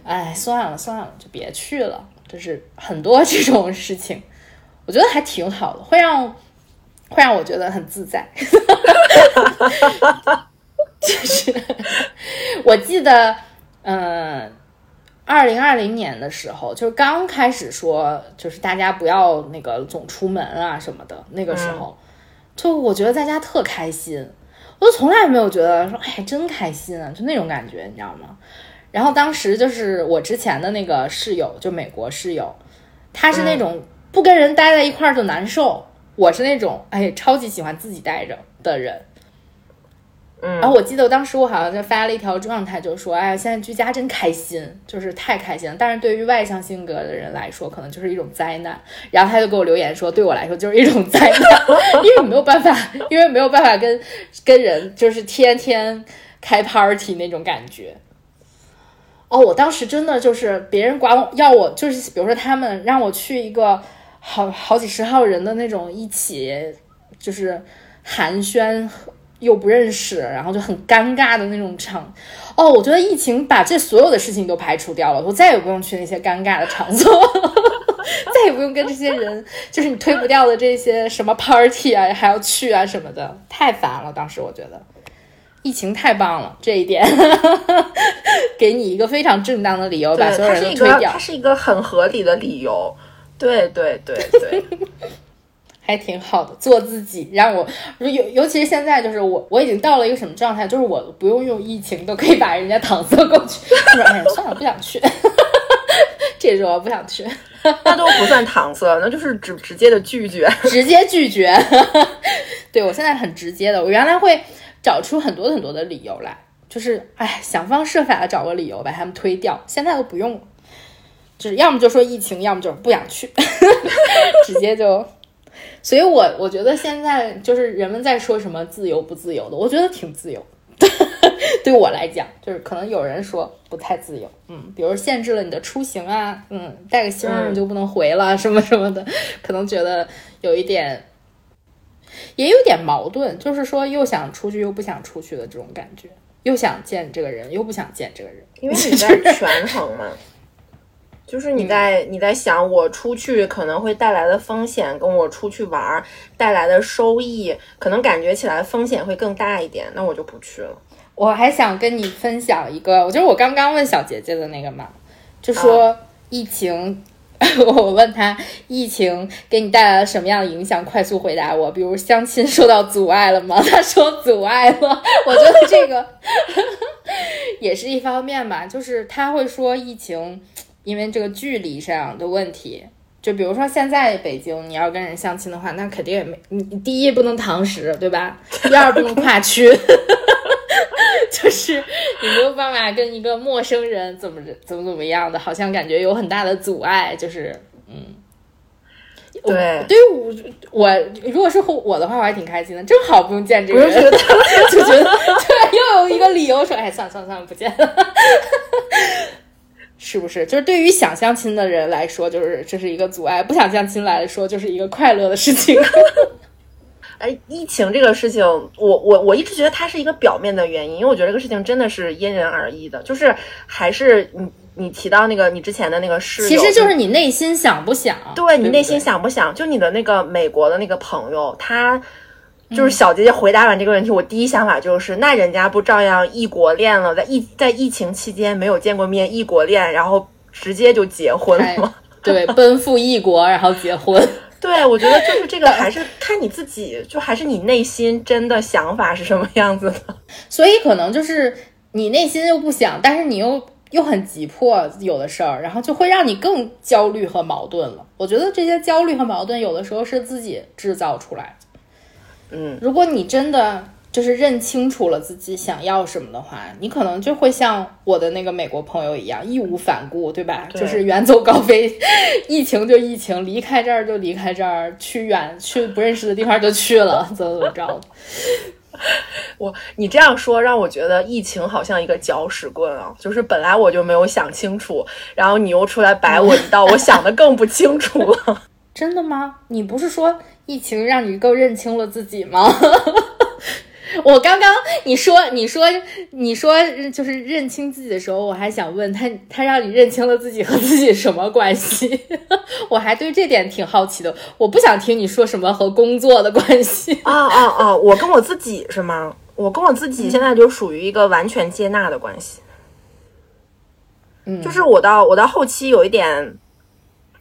哎，算了算了，就别去了。就是很多这种事情，我觉得还挺好的，会让会让我觉得很自在。就是我记得，嗯。二零二零年的时候，就是刚开始说，就是大家不要那个总出门啊什么的。那个时候，就我觉得在家特开心，我从来没有觉得说，哎，真开心啊，就那种感觉，你知道吗？然后当时就是我之前的那个室友，就美国室友，他是那种不跟人待在一块儿就难受，我是那种哎超级喜欢自己待着的人。然后我记得当时我好像就发了一条状态，就说：“哎呀，现在居家真开心，就是太开心了。”但是对于外向性格的人来说，可能就是一种灾难。然后他就给我留言说：“对我来说就是一种灾难，因为没有办法，因为没有办法跟跟人就是天天开 party 那种感觉。”哦，我当时真的就是别人管我要我，就是比如说他们让我去一个好好几十号人的那种一起，就是寒暄。又不认识，然后就很尴尬的那种场。哦，我觉得疫情把这所有的事情都排除掉了，我再也不用去那些尴尬的场所，再也不用跟这些人，就是你推不掉的这些什么 party 啊，还要去啊什么的，太烦了。当时我觉得疫情太棒了，这一点 给你一个非常正当的理由，把所有人都推掉。它是一个很合理的理由。对对对对。还挺好的，做自己，让我尤尤其是现在，就是我我已经到了一个什么状态，就是我不用用疫情都可以把人家搪塞过去，说哎呀算了，不想去，这时候不想去，那都不算搪塞，那就是直直接的拒绝，直接拒绝。对我现在很直接的，我原来会找出很多很多的理由来，就是哎想方设法的找个理由把他们推掉，现在都不用，就是要么就说疫情，要么就是不想去，直接就。所以我，我我觉得现在就是人们在说什么自由不自由的，我觉得挺自由。对我来讲，就是可能有人说不太自由，嗯，比如限制了你的出行啊，嗯，带个星就不能回了，什么什么的，可能觉得有一点，也有点矛盾，就是说又想出去又不想出去的这种感觉，又想见这个人又不想见这个人，因为你在 权衡嘛。就是你在你在想我出去可能会带来的风险，跟我出去玩带来的收益，可能感觉起来风险会更大一点，那我就不去了。我还想跟你分享一个，就是我刚刚问小姐姐的那个嘛，就说疫情，我问她疫情给你带来了什么样的影响，快速回答我，比如相亲受到阻碍了吗？她说阻碍了，我觉得这个 也是一方面吧，就是她会说疫情。因为这个距离上的问题，就比如说现在北京，你要跟人相亲的话，那肯定也没你第一不能堂食，对吧？第二不能跨区，就是你没有办法跟一个陌生人怎么怎么怎么样的，好像感觉有很大的阻碍，就是嗯，对，对于我我如果是我的话，我还挺开心的，正好不用见这个人，就觉得就觉得对，又有一个理由说，哎，算了算了算了，不见了。是不是？就是对于想相亲的人来说，就是这是一个阻碍；不想相亲来说，就是一个快乐的事情。哎，疫情这个事情，我我我一直觉得它是一个表面的原因，因为我觉得这个事情真的是因人而异的。就是还是你你提到那个你之前的那个室友，其实就是你内心想不想？对你内心想不想？就你的那个美国的那个朋友，他。就是小姐姐回答完这个问题，我第一想法就是，那人家不照样异国恋了，在疫在疫情期间没有见过面，异国恋，然后直接就结婚了吗？对，奔赴异国然后结婚。对，我觉得就是这个，还是看你自己，就还是你内心真的想法是什么样子的。所以可能就是你内心又不想，但是你又又很急迫有的事儿，然后就会让你更焦虑和矛盾了。我觉得这些焦虑和矛盾有的时候是自己制造出来的。嗯，如果你真的就是认清楚了自己想要什么的话，你可能就会像我的那个美国朋友一样义无反顾，对吧？对就是远走高飞，疫情就疫情，离开这儿就离开这儿，去远去不认识的地方就去了，怎么怎么着。我你这样说让我觉得疫情好像一个搅屎棍啊！就是本来我就没有想清楚，然后你又出来摆我一道，我想的更不清楚了。真的吗？你不是说疫情让你更认清了自己吗？我刚刚你说你说你说就是认清自己的时候，我还想问他，他让你认清了自己和自己什么关系？我还对这点挺好奇的。我不想听你说什么和工作的关系。啊啊啊！我跟我自己是吗？我跟我自己现在就属于一个完全接纳的关系。嗯，就是我到我到后期有一点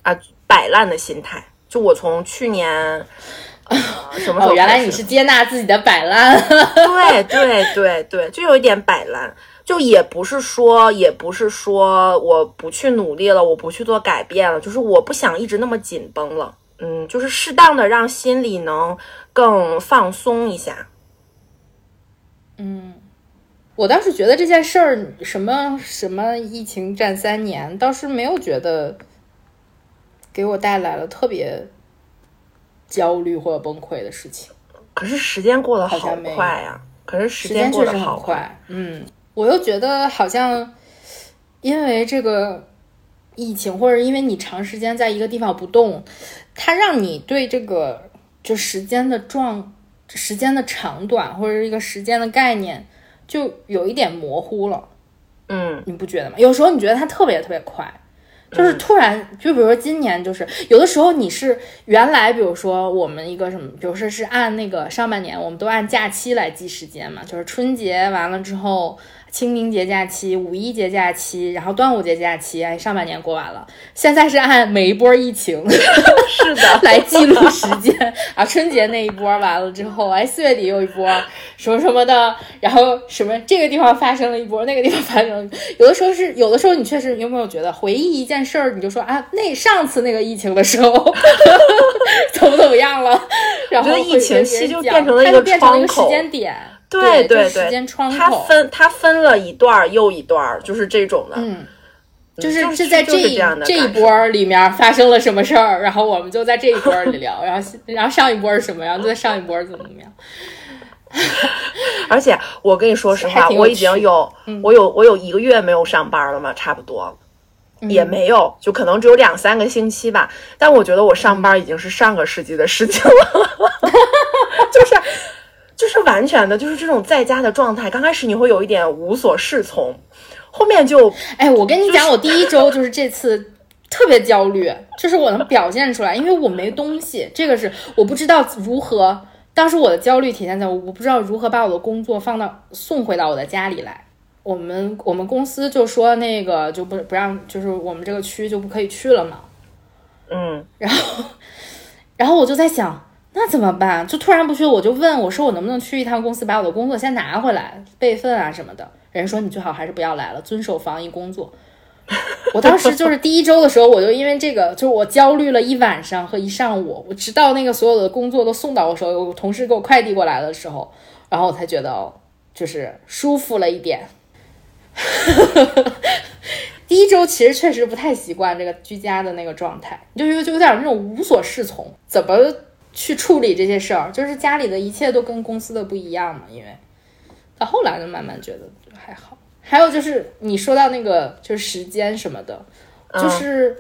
啊摆烂的心态，就我从去年、呃、什么时候、哦，原来你是接纳自己的摆烂。对对对对，就有一点摆烂，就也不是说也不是说我不去努力了，我不去做改变了，就是我不想一直那么紧绷了。嗯，就是适当的让心里能更放松一下。嗯，我倒是觉得这件事儿，什么什么疫情战三年，倒是没有觉得给我带来了特别焦虑或者崩溃的事情。可是时间过得好好像没快呀、可是时时间确实过得好很快，嗯，我又觉得好像因为这个疫情，或者因为你长时间在一个地方不动，它让你对这个就时间的状、时间的长短或者一个时间的概念，就有一点模糊了。嗯你不觉得吗？有时候你觉得它特别特别快，就是突然，就比如说今年，就是有的时候你是原来，比如说我们一个什么，比如说是按那个上半年，我们都按假期来记时间嘛，就是春节完了之后。清明节假期、五一节假期，然后端午节假期，哎，上半年过完了。现在是按每一波疫情 是的，来记录时间。啊，春节那一波完了之后，哎，四月底又一波什么什么的，然后什么这个地方发生了一波，那个地方发生了，有的时候是有的时候你确实你有没有觉得回忆一件事儿，你就说啊，那上次那个疫情的时候怎么怎么样了，然后我觉得疫情期就变成了了一个变成了一个时间点，对对对就是时间窗它，分它分了一段儿又一段儿，就是这种的。嗯。嗯就是就是在这一就是这样的这一波儿里面发生了什么事儿，然后我们就在这一波儿里聊，然 后然后上一波儿是什么，然后就在上一波儿怎么怎么样。而且我跟你说实话，我已经有我有我有一个月没有上班了嘛，差不多。嗯也没有，就可能只有两三个星期吧。但我觉得我上班已经是上个世纪的事情了，完全的，就是这种在家的状态。刚开始你会有一点无所适从，后面就哎，我跟你讲，我第一周就是这次特别焦虑，就是我能表现出来，因为我没东西，这个是我不知道如何。当时我的焦虑体现在我我不知道如何把我的工作放到送回到我的家里来。我们我们公司就说那个就不不让，就是我们这个区就不可以去了嘛。嗯然后，然后我就在想，那怎么办？就突然不去，我就问我说，我能不能去一趟公司，把我的工作先拿回来，备份啊什么的？人说你最好还是不要来了，遵守防疫工作。我当时就是第一周的时候，我就因为这个，就是我焦虑了一晚上和一上午，我直到那个所有的工作都送到我手里，我同事给我快递过来的时候，然后我才觉得，就是舒服了一点。第一周其实确实不太习惯这个居家的那个状态，就有就有点那种无所适从，怎么去处理这些事儿？就是家里的一切都跟公司的不一样嘛，因为到后来就慢慢觉得还好。还有就是你说到那个就是时间什么的，就是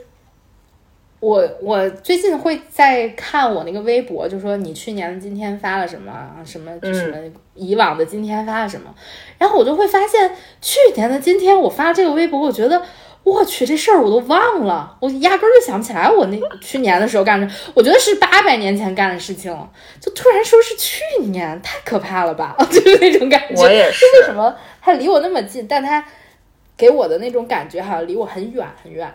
我我最近会在看我那个微博，就说你去年的今天发了什么啊，什么就什么以往的今天发了什么，然后我就会发现去年的今天我发这个微博，我觉得。我去，这事儿我都忘了，我压根儿就想不起来我那去年的时候干的，我觉得是八百年前干的事情，就突然说是去年，太可怕了吧？就是那种感觉。我也是就为什么它离我那么近，但它给我的那种感觉好像离我很远很远。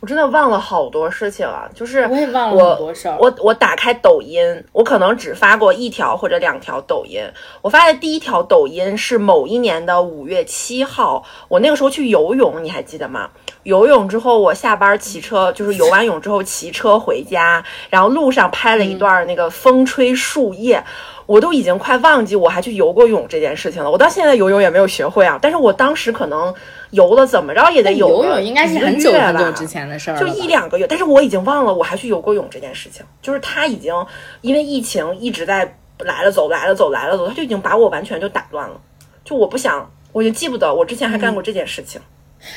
我真的忘了好多事情啊，就是我也忘了很多事儿。我我打开抖音，我可能只发过一条或者两条抖音。我发现第一条抖音是某一年的五月七号，我那个时候去游泳，你还记得吗？游泳之后，我下班骑车，就是游完泳之后骑车回家，然后路上拍了一段那个风吹树叶。我都已经快忘记我还去游过泳这件事情了。我到现在游泳也没有学会啊。但是我当时可能游了怎么着也得游游泳应该是很久很久之前的事儿，就一两个月。但是我已经忘了我还去游过泳这件事情。就是他已经因为疫情一直在来了走来了走来了走，他就已经把我完全就打乱了。就我不想，我就记不得我之前还干过这件事情。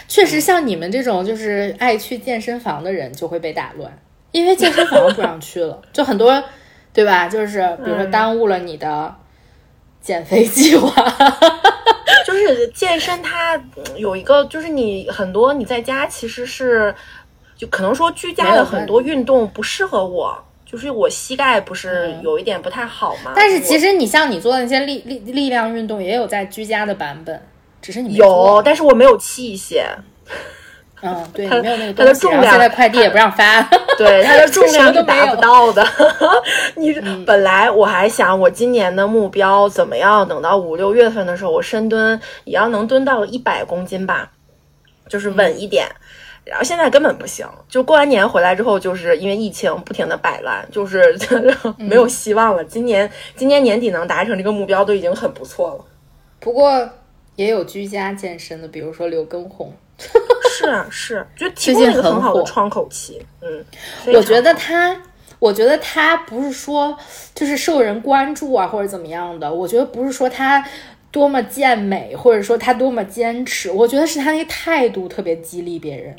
确实，像你们这种就是爱去健身房的人就会被打乱，因为健身房不让去了，就很多。对吧？就是比如说耽误了你的减肥计划，就是健身它有一个，就是你很多你在家其实是就可能说居家的很多运动不适合我，就是我膝盖不是有一点不太好吗？但是其实你像你做的那些力力力量运动也有在居家的版本，只是你有，但是我没有器械。嗯，对，没有那个它的重量现在快递也不让发，对，它的重量 是达不到的。你本来我还想，我今年的目标怎么样？等到五六月份的时候，我深蹲也要能蹲到一百公斤吧，就是稳一点。然后现在根本不行，就过完年回来之后，就是因为疫情不停的摆烂，就是没有希望了。今年今年年底能达成这个目标都已经很不错了。不过也有居家健身的，比如说刘畊宏。是啊，是，就提供一个很好的窗口期。嗯，我觉得他，我觉得他不是说就是受人关注啊，或者怎么样的。我觉得不是说他多么健美，或者说他多么坚持。我觉得是他那个态度特别激励别人。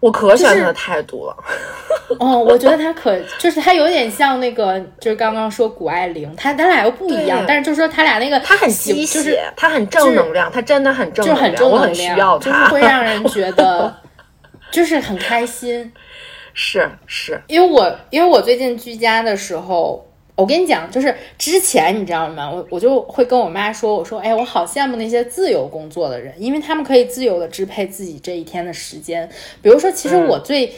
我可喜欢他的态度了，哦，我觉得他可就是他有点像那个，就是刚刚说谷爱凌，他他俩又不一样，但是就是说他俩那个他很吸血，他很正能量，他真的很正能量，就很正能量，就是会让人觉得 就是很开心，是是，因为我因为我最近居家的时候。我跟你讲，就是之前你知道吗？我我就会跟我妈说，我说，哎，我好羡慕那些自由工作的人，因为他们可以自由的支配自己这一天的时间。比如说，其实我最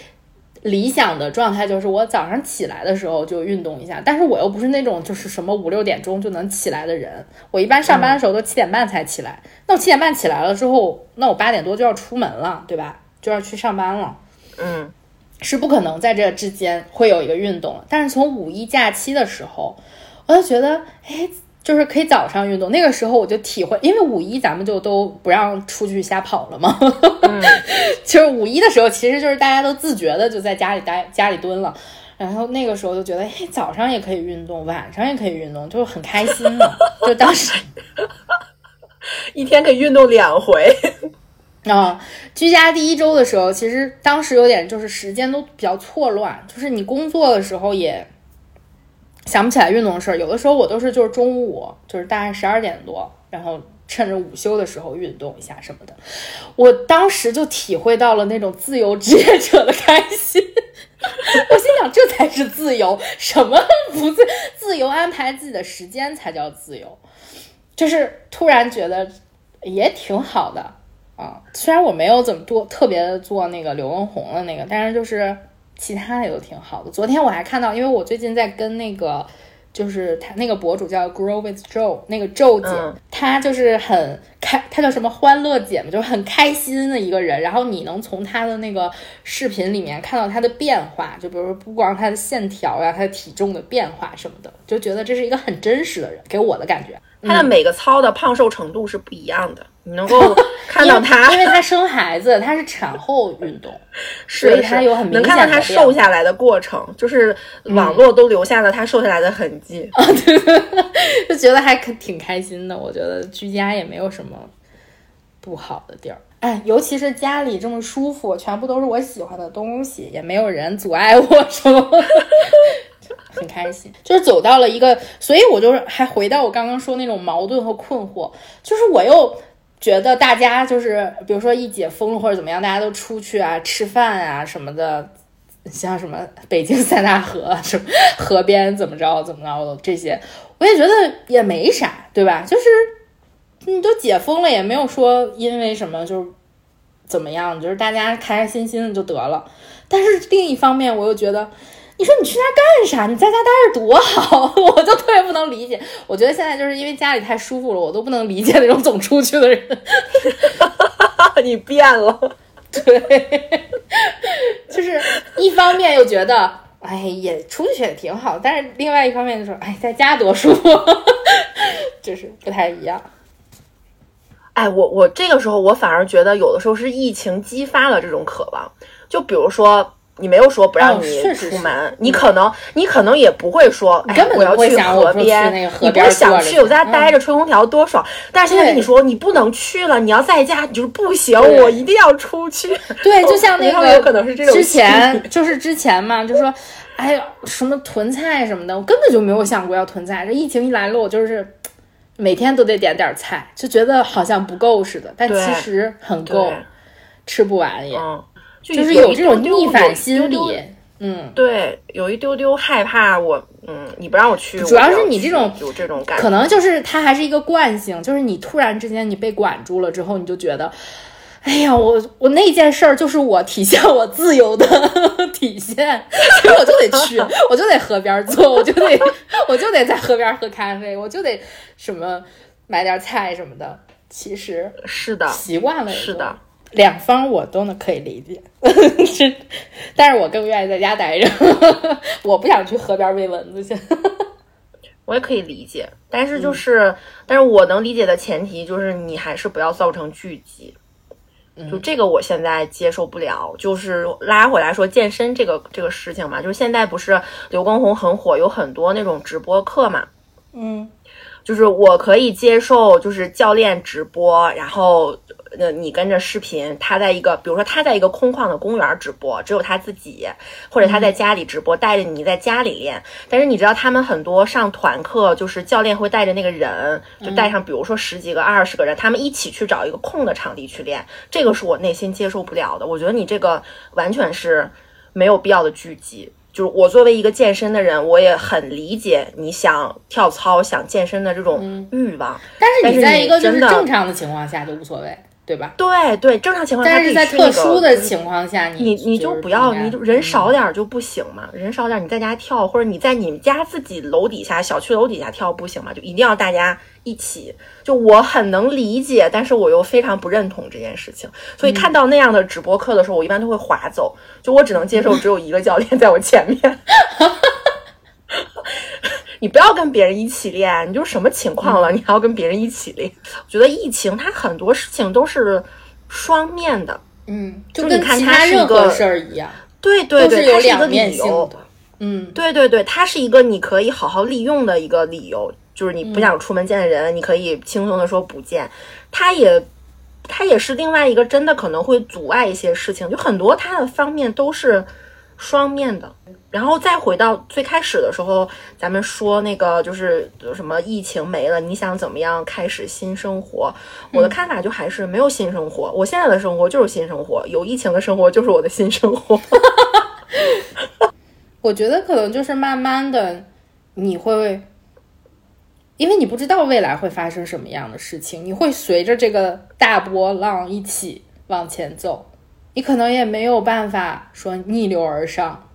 理想的状态就是我早上起来的时候就运动一下，但是我又不是那种就是什么五六点钟就能起来的人。我一般上班的时候都七点半才起来。那我七点半起来了之后，那我八点多就要出门了，对吧？就要去上班了。嗯。是不可能在这之间会有一个运动了但是从五一假期的时候，我就觉得，哎，就是可以早上运动。那个时候我就体会，因为五一咱们就都不让出去瞎跑了嘛。就是五一的时候，其实就是大家都自觉的就在家里待，家里蹲了。然后那个时候就觉得，哎，早上也可以运动，晚上也可以运动，就是很开心嘛。就当时 一天可以运动两回。啊，居家第一周的时候，其实当时有点就是时间都比较错乱，就是你工作的时候也想不起来运动的事儿。有的时候我都是就是中午，就是大概十二点多，然后趁着午休的时候运动一下什么的。我当时就体会到了那种自由职业者的开心。我心想，这才是自由，什么不自自由安排自己的时间才叫自由。就是突然觉得也挺好的。啊，虽然我没有怎么多特别做那个刘畊宏的那个，但是就是其他的也都挺好的。昨天我还看到，因为我最近在跟那个，就是他那个博主叫 Grow with Joe，那个 Joe 姐，她就是很开，她叫什么欢乐姐嘛，就是很开心的一个人。然后你能从她的那个视频里面看到她的变化，就比如说不光她的线条呀，她的体重的变化什么的，就觉得这是一个很真实的人，给我的感觉。她的每个操的胖瘦程度是不一样的。你能够 看到他，因为他生孩子，他是产后运动，所以他有很明显能看到他瘦下来的过程，就是网络都留下了他瘦下来的痕迹 啊，对，就觉得还挺开心的。我觉得居家也没有什么不好的地儿，哎，尤其是家里这么舒服，全部都是我喜欢的东西，也没有人阻碍我，什么，很开心。就是走到了一个，所以我就是还回到我刚刚说那种矛盾和困惑，就是我又。觉得大家就是，比如说一解封或者怎么样，大家都出去啊吃饭啊什么的，像什么北京塞纳河什么河边怎么着怎么着的这些，我也觉得也没啥，对吧？就是你都解封了，也没有说因为什么就是怎么样，就是大家开开心心的就得了。但是另一方面，我又觉得，你说你去那儿干啥？你在家待着多好，我就特别不能理解。我觉得现在就是因为家里太舒服了，我都不能理解那种总出去的人。你变了，对，就是一方面又觉得，哎，也出去也挺好，但是另外一方面就说，哎，在家多舒服，就是不太一样。哎，我我这个时候我反而觉得，有的时候是疫情激发了这种渴望。就比如说，你没有说不让你出门，你可能你可能也不会说，哎，我要去河边，你不是想去，我在家待着吹空调多爽。但是现在跟你说，你不能去了，你要在家，你就是不行，我一定要出去。对，就像那个，有可能是这种。之前就是之前嘛，就说，哎呀，什么囤菜什么的，我根本就没有想过要囤菜。这疫情一来了，我就是。每天都得点点菜，就觉得好像不够似的，但其实很够，吃不完也，就是有这种逆反心理。嗯，对，有一丢丢害怕我，嗯，你不让我去，主要是你这种有这种感觉，可能就是它还是一个惯性，就是你突然之间你被管住了之后，你就觉得。哎呀，我我那件事儿就是我体现我自由的 体现，所以我就得去，我就得河边坐，我就得 我就得在河边喝咖啡，我就得什么买点菜什么的。其实是的，习惯了是的，两方我都能可以理解，是，但是我更愿意在家待着，我不想去河边喂蚊子去。我也可以理解，但是就是，但是我能理解的前提就是你还是不要造成聚集。就这个我现在接受不了，就是拉回来说健身这个这个事情嘛，就是现在不是刘畊宏很火，有很多那种直播课嘛，嗯，就是我可以接受，就是教练直播，然后。那你跟着视频，他在一个，比如说他在一个空旷的公园直播，只有他自己，或者他在家里直播，带着你在家里练。但是你知道，他们很多上团课，就是教练会带着那个人，就带上，比如说十几个、二十个人，他们一起去找一个空的场地去练。这个是我内心接受不了的。我觉得你这个完全是没有必要的聚集。就是我作为一个健身的人，我也很理解你想跳操、想健身的这种欲望。但是你在一个就是正常的情况下就无所谓。对吧？对对，正常情况下，但是在特殊的情况下，你你就不要，你人少点就不行嘛？人少点，你在家跳，或者你在你们家自己楼底下、小区楼底下跳不行吗？就一定要大家一起。就我很能理解，但是我又非常不认同这件事情。所以看到那样的直播课的时候，我一般都会划走。就我只能接受只有一个教练在我前面。你不要跟别人一起练，你就什么情况了？你还要跟别人一起练？我觉得疫情它很多事情都是双面的，嗯，就跟其他任何事儿一样，对对对，它是一个理由，嗯，对对对，它是一个你可以好好利用的一个理由，就是你不想出门见的人，你可以轻松的说不见，它也它也是另外一个真的可能会阻碍一些事情，就很多它的方面都是双面的。然后再回到最开始的时候，咱们说那个就是什么疫情没了，你想怎么样开始新生活？我的看法就还是没有新生活。我现在的生活就是新生活，有疫情的生活就是我的新生活。我觉得可能就是慢慢的，你会，因为你不知道未来会发生什么样的事情，你会随着这个大波浪一起往前走，你可能也没有办法说逆流而上。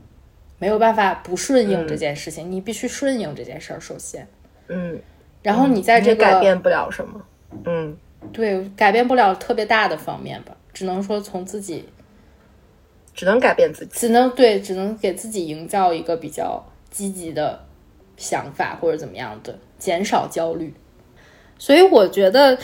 没有办法不顺应这件事情，你必须顺应这件事儿。首先，嗯，然后你在这个改变不了什么，嗯，对，改变不了特别大的方面吧，只能说从自己，只能改变自己，只能对，只能给自己营造一个比较积极的想法或者怎么样的，减少焦虑。所以我觉得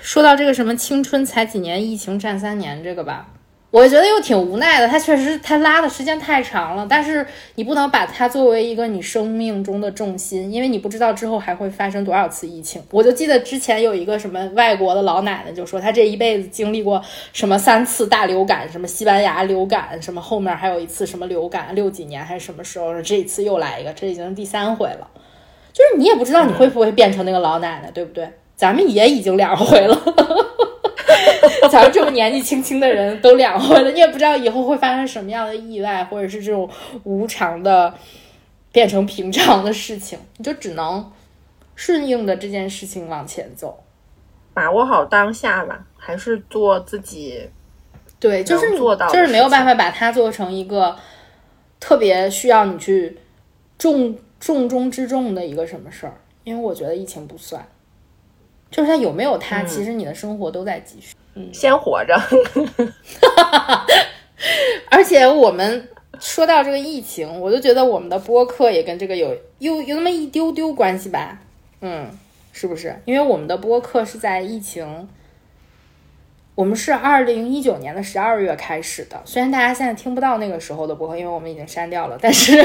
说到这个什么青春才几年，疫情战三年这个吧。我觉得又挺无奈的，他确实他拉的时间太长了，但是你不能把它作为一个你生命中的重心，因为你不知道之后还会发生多少次疫情。我就记得之前有一个什么外国的老奶奶就说，她这一辈子经历过什么三次大流感，什么西班牙流感，什么后面还有一次什么流感，六几年还是什么时候，这一次又来一个，这已经第三回了。就是你也不知道你会不会变成那个老奶奶，对不对？咱们也已经两回了。咱们这么年纪轻轻的人都两回了，你也不知道以后会发生什么样的意外，或者是这种无常的变成平常的事情，你就只能顺应着这件事情往前走，把握好当下吧，还是做自己对，就是能做到就是没有办法把它做成一个特别需要你去重重中之重的一个什么事儿，因为我觉得疫情不算，就是它有没有它，其实你的生活都在继续。先活着。而且我们说到这个疫情，我就觉得我们的播客也跟这个有有有那么一丢丢关系吧，嗯，是不是？因为我们的播客是在疫情，我们是二零一九年的十二月开始的，虽然大家现在听不到那个时候的播客，因为我们已经删掉了，但是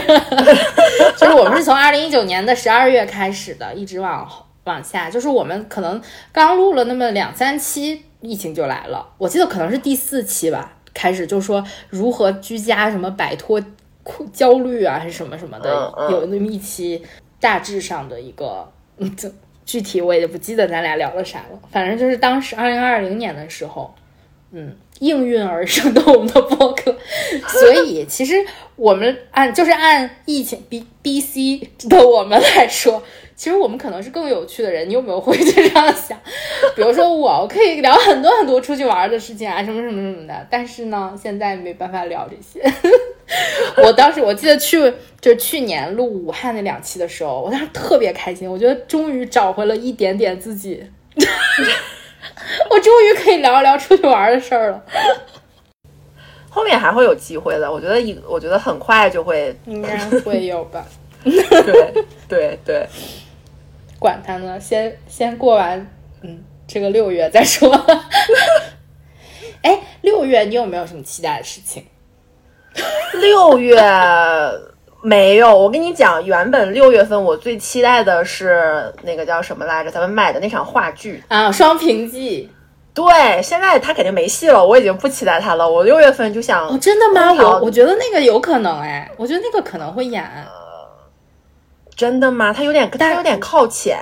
就是我们是从二零一九年的十二月开始的，一直往后往下，就是我们可能刚录了那么两三期，疫情就来了。我记得可能是第四期吧，开始就说如何居家，什么摆脱苦焦虑啊，还是什么什么的，有那么一期大致上的一个，嗯，这具体我也不记得咱俩聊了啥了。反正就是当时二零二零年的时候，嗯，应运而生的我们的播客，所以其实我们按就是按疫情 B B C 的我们来说，其实我们可能是更有趣的人。你有没有会这样想？比如说我，我可以聊很多很多出去玩的事情啊，什么什么什么的，但是呢，现在没办法聊这些。我当时我记得去就是去年录武汉那两期的时候，我当时特别开心，我觉得终于找回了一点点自己，我终于可以聊一聊出去玩的事儿了。后面还会有机会的，我觉得一，我觉得很快就会，应该会有吧，对对对，管他呢，先先过完嗯这个六月再说。哎，六月你有没有什么期待的事情？六月没有，我跟你讲，原本六月份我最期待的是那个叫什么来着，咱们买的那场话剧。啊，《双屏记对，现在他肯定没戏了，我已经不期待他了。我六月份就想，》哦，真的吗？我我觉得那个有可能哎，我觉得那个可能会演。真的吗？它有点，它有点靠前。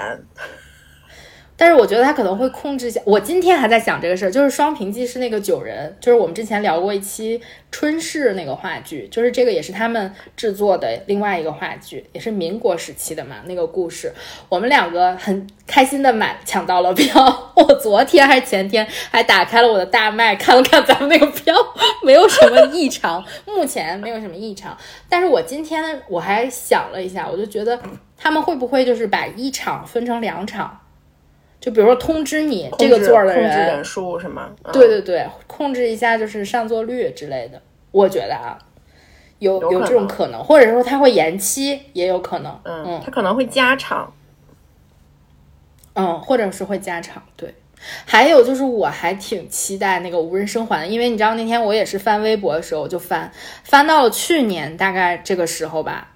但是我觉得他可能会控制一下。我今天还在想这个事儿，就是《双屏记》是那个九人，就是我们之前聊过一期春逝那个话剧，就是这个也是他们制作的另外一个话剧，也是民国时期的嘛那个故事。我们两个很开心的买抢到了票，我昨天还是前天还打开了我的大麦看了看咱们那个票，没有什么异常，目前没有什么异常。但是我今天我还想了一下，我就觉得他们会不会就是把一场分成两场？就比如说通知你这个座儿的控制人人，数是吗？嗯对对对，控制一下就是上座率之类的。我觉得啊，有有这种可能，或者说他会延期，也有可能。嗯，嗯它可能会加长。嗯，或者是会加长。对，还有就是我还挺期待那个无人生还的，因为你知道那天我也是翻微博的时候就翻翻到了去年大概这个时候吧，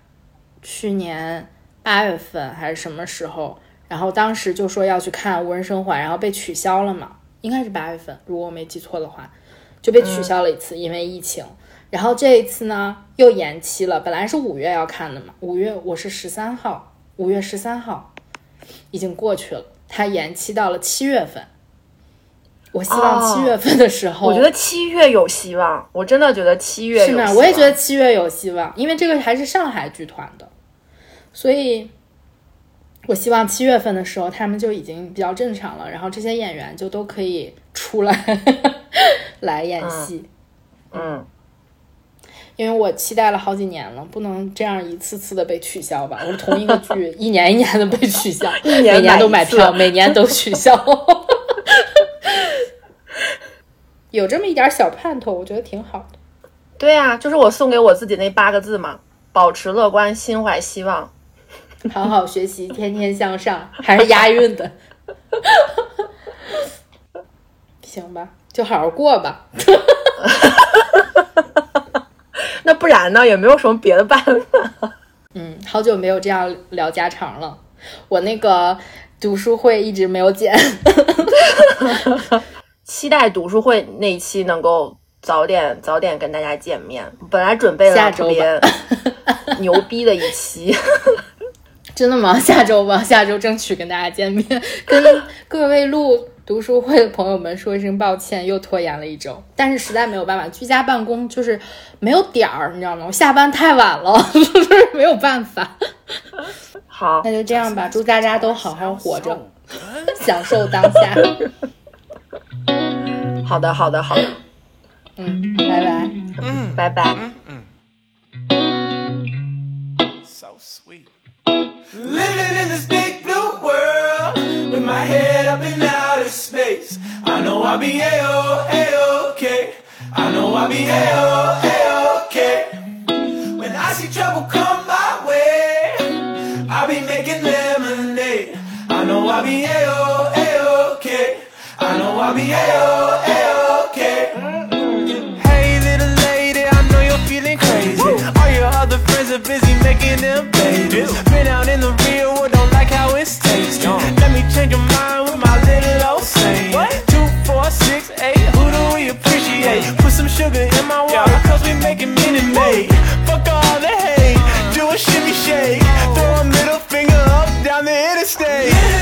去年八月份还是什么时候，然后当时就说要去看无人生还，然后被取消了嘛，应该是八月份，如果我没记错的话，就被取消了一次，因为疫情。然后这一次呢又延期了，本来是五月要看的嘛，五月我是十三号，五月十三号已经过去了，它延期到了七月份。我希望哦七月份的时候，我觉得七月有希望，我真的觉得七月有是吗？我也觉得七月有希望，因为这个还是上海剧团的，所以我希望七月份的时候他们就已经比较正常了，然后这些演员就都可以出来 来演戏。嗯，因为我期待了好几年了，不能这样一次次的被取消吧？我同一个剧 一年一年的被取消，一年每年都买票，每年都取消，有这么一点小盼头，我觉得挺好的。对啊，就是我送给我自己那八个字嘛，保持乐观，心怀希望。好好学习，天天向上，还是押韵的。行吧，就好好过吧。那不然呢？也没有什么别的办法。嗯，好久没有这样聊家常了。我那个读书会一直没有剪，期待读书会那一期能够早点早点跟大家见面。本来准备下周了特别牛逼的一期，真的吗？下周吧，下周争取跟大家见面，跟各位录读书会的朋友们说一声抱歉，又拖延了一周。但是实在没有办法，居家办公就是没有点儿，你知道吗？我下班太晚了，就是没有办法。好那，就这样吧，祝大家都好好活着，享受当下。好的，好的，好的。嗯，拜拜。嗯，拜拜。嗯嗯 So sweet. Living in this big blue world with my head up in outer space. I know I'll be a-oh, a-okay. I know I'll be a-oh, a-okay. When I see trouble come my way, I'll be making lemonade. I know I'll be a-oh, a-okay. I know I'll be a-oh, a-okay. Hey little lady, I know you're feeling crazy. All your other friends are busy making them Fuck all the hate, do a shimmy shake. Throw a middle finger up down the interstate.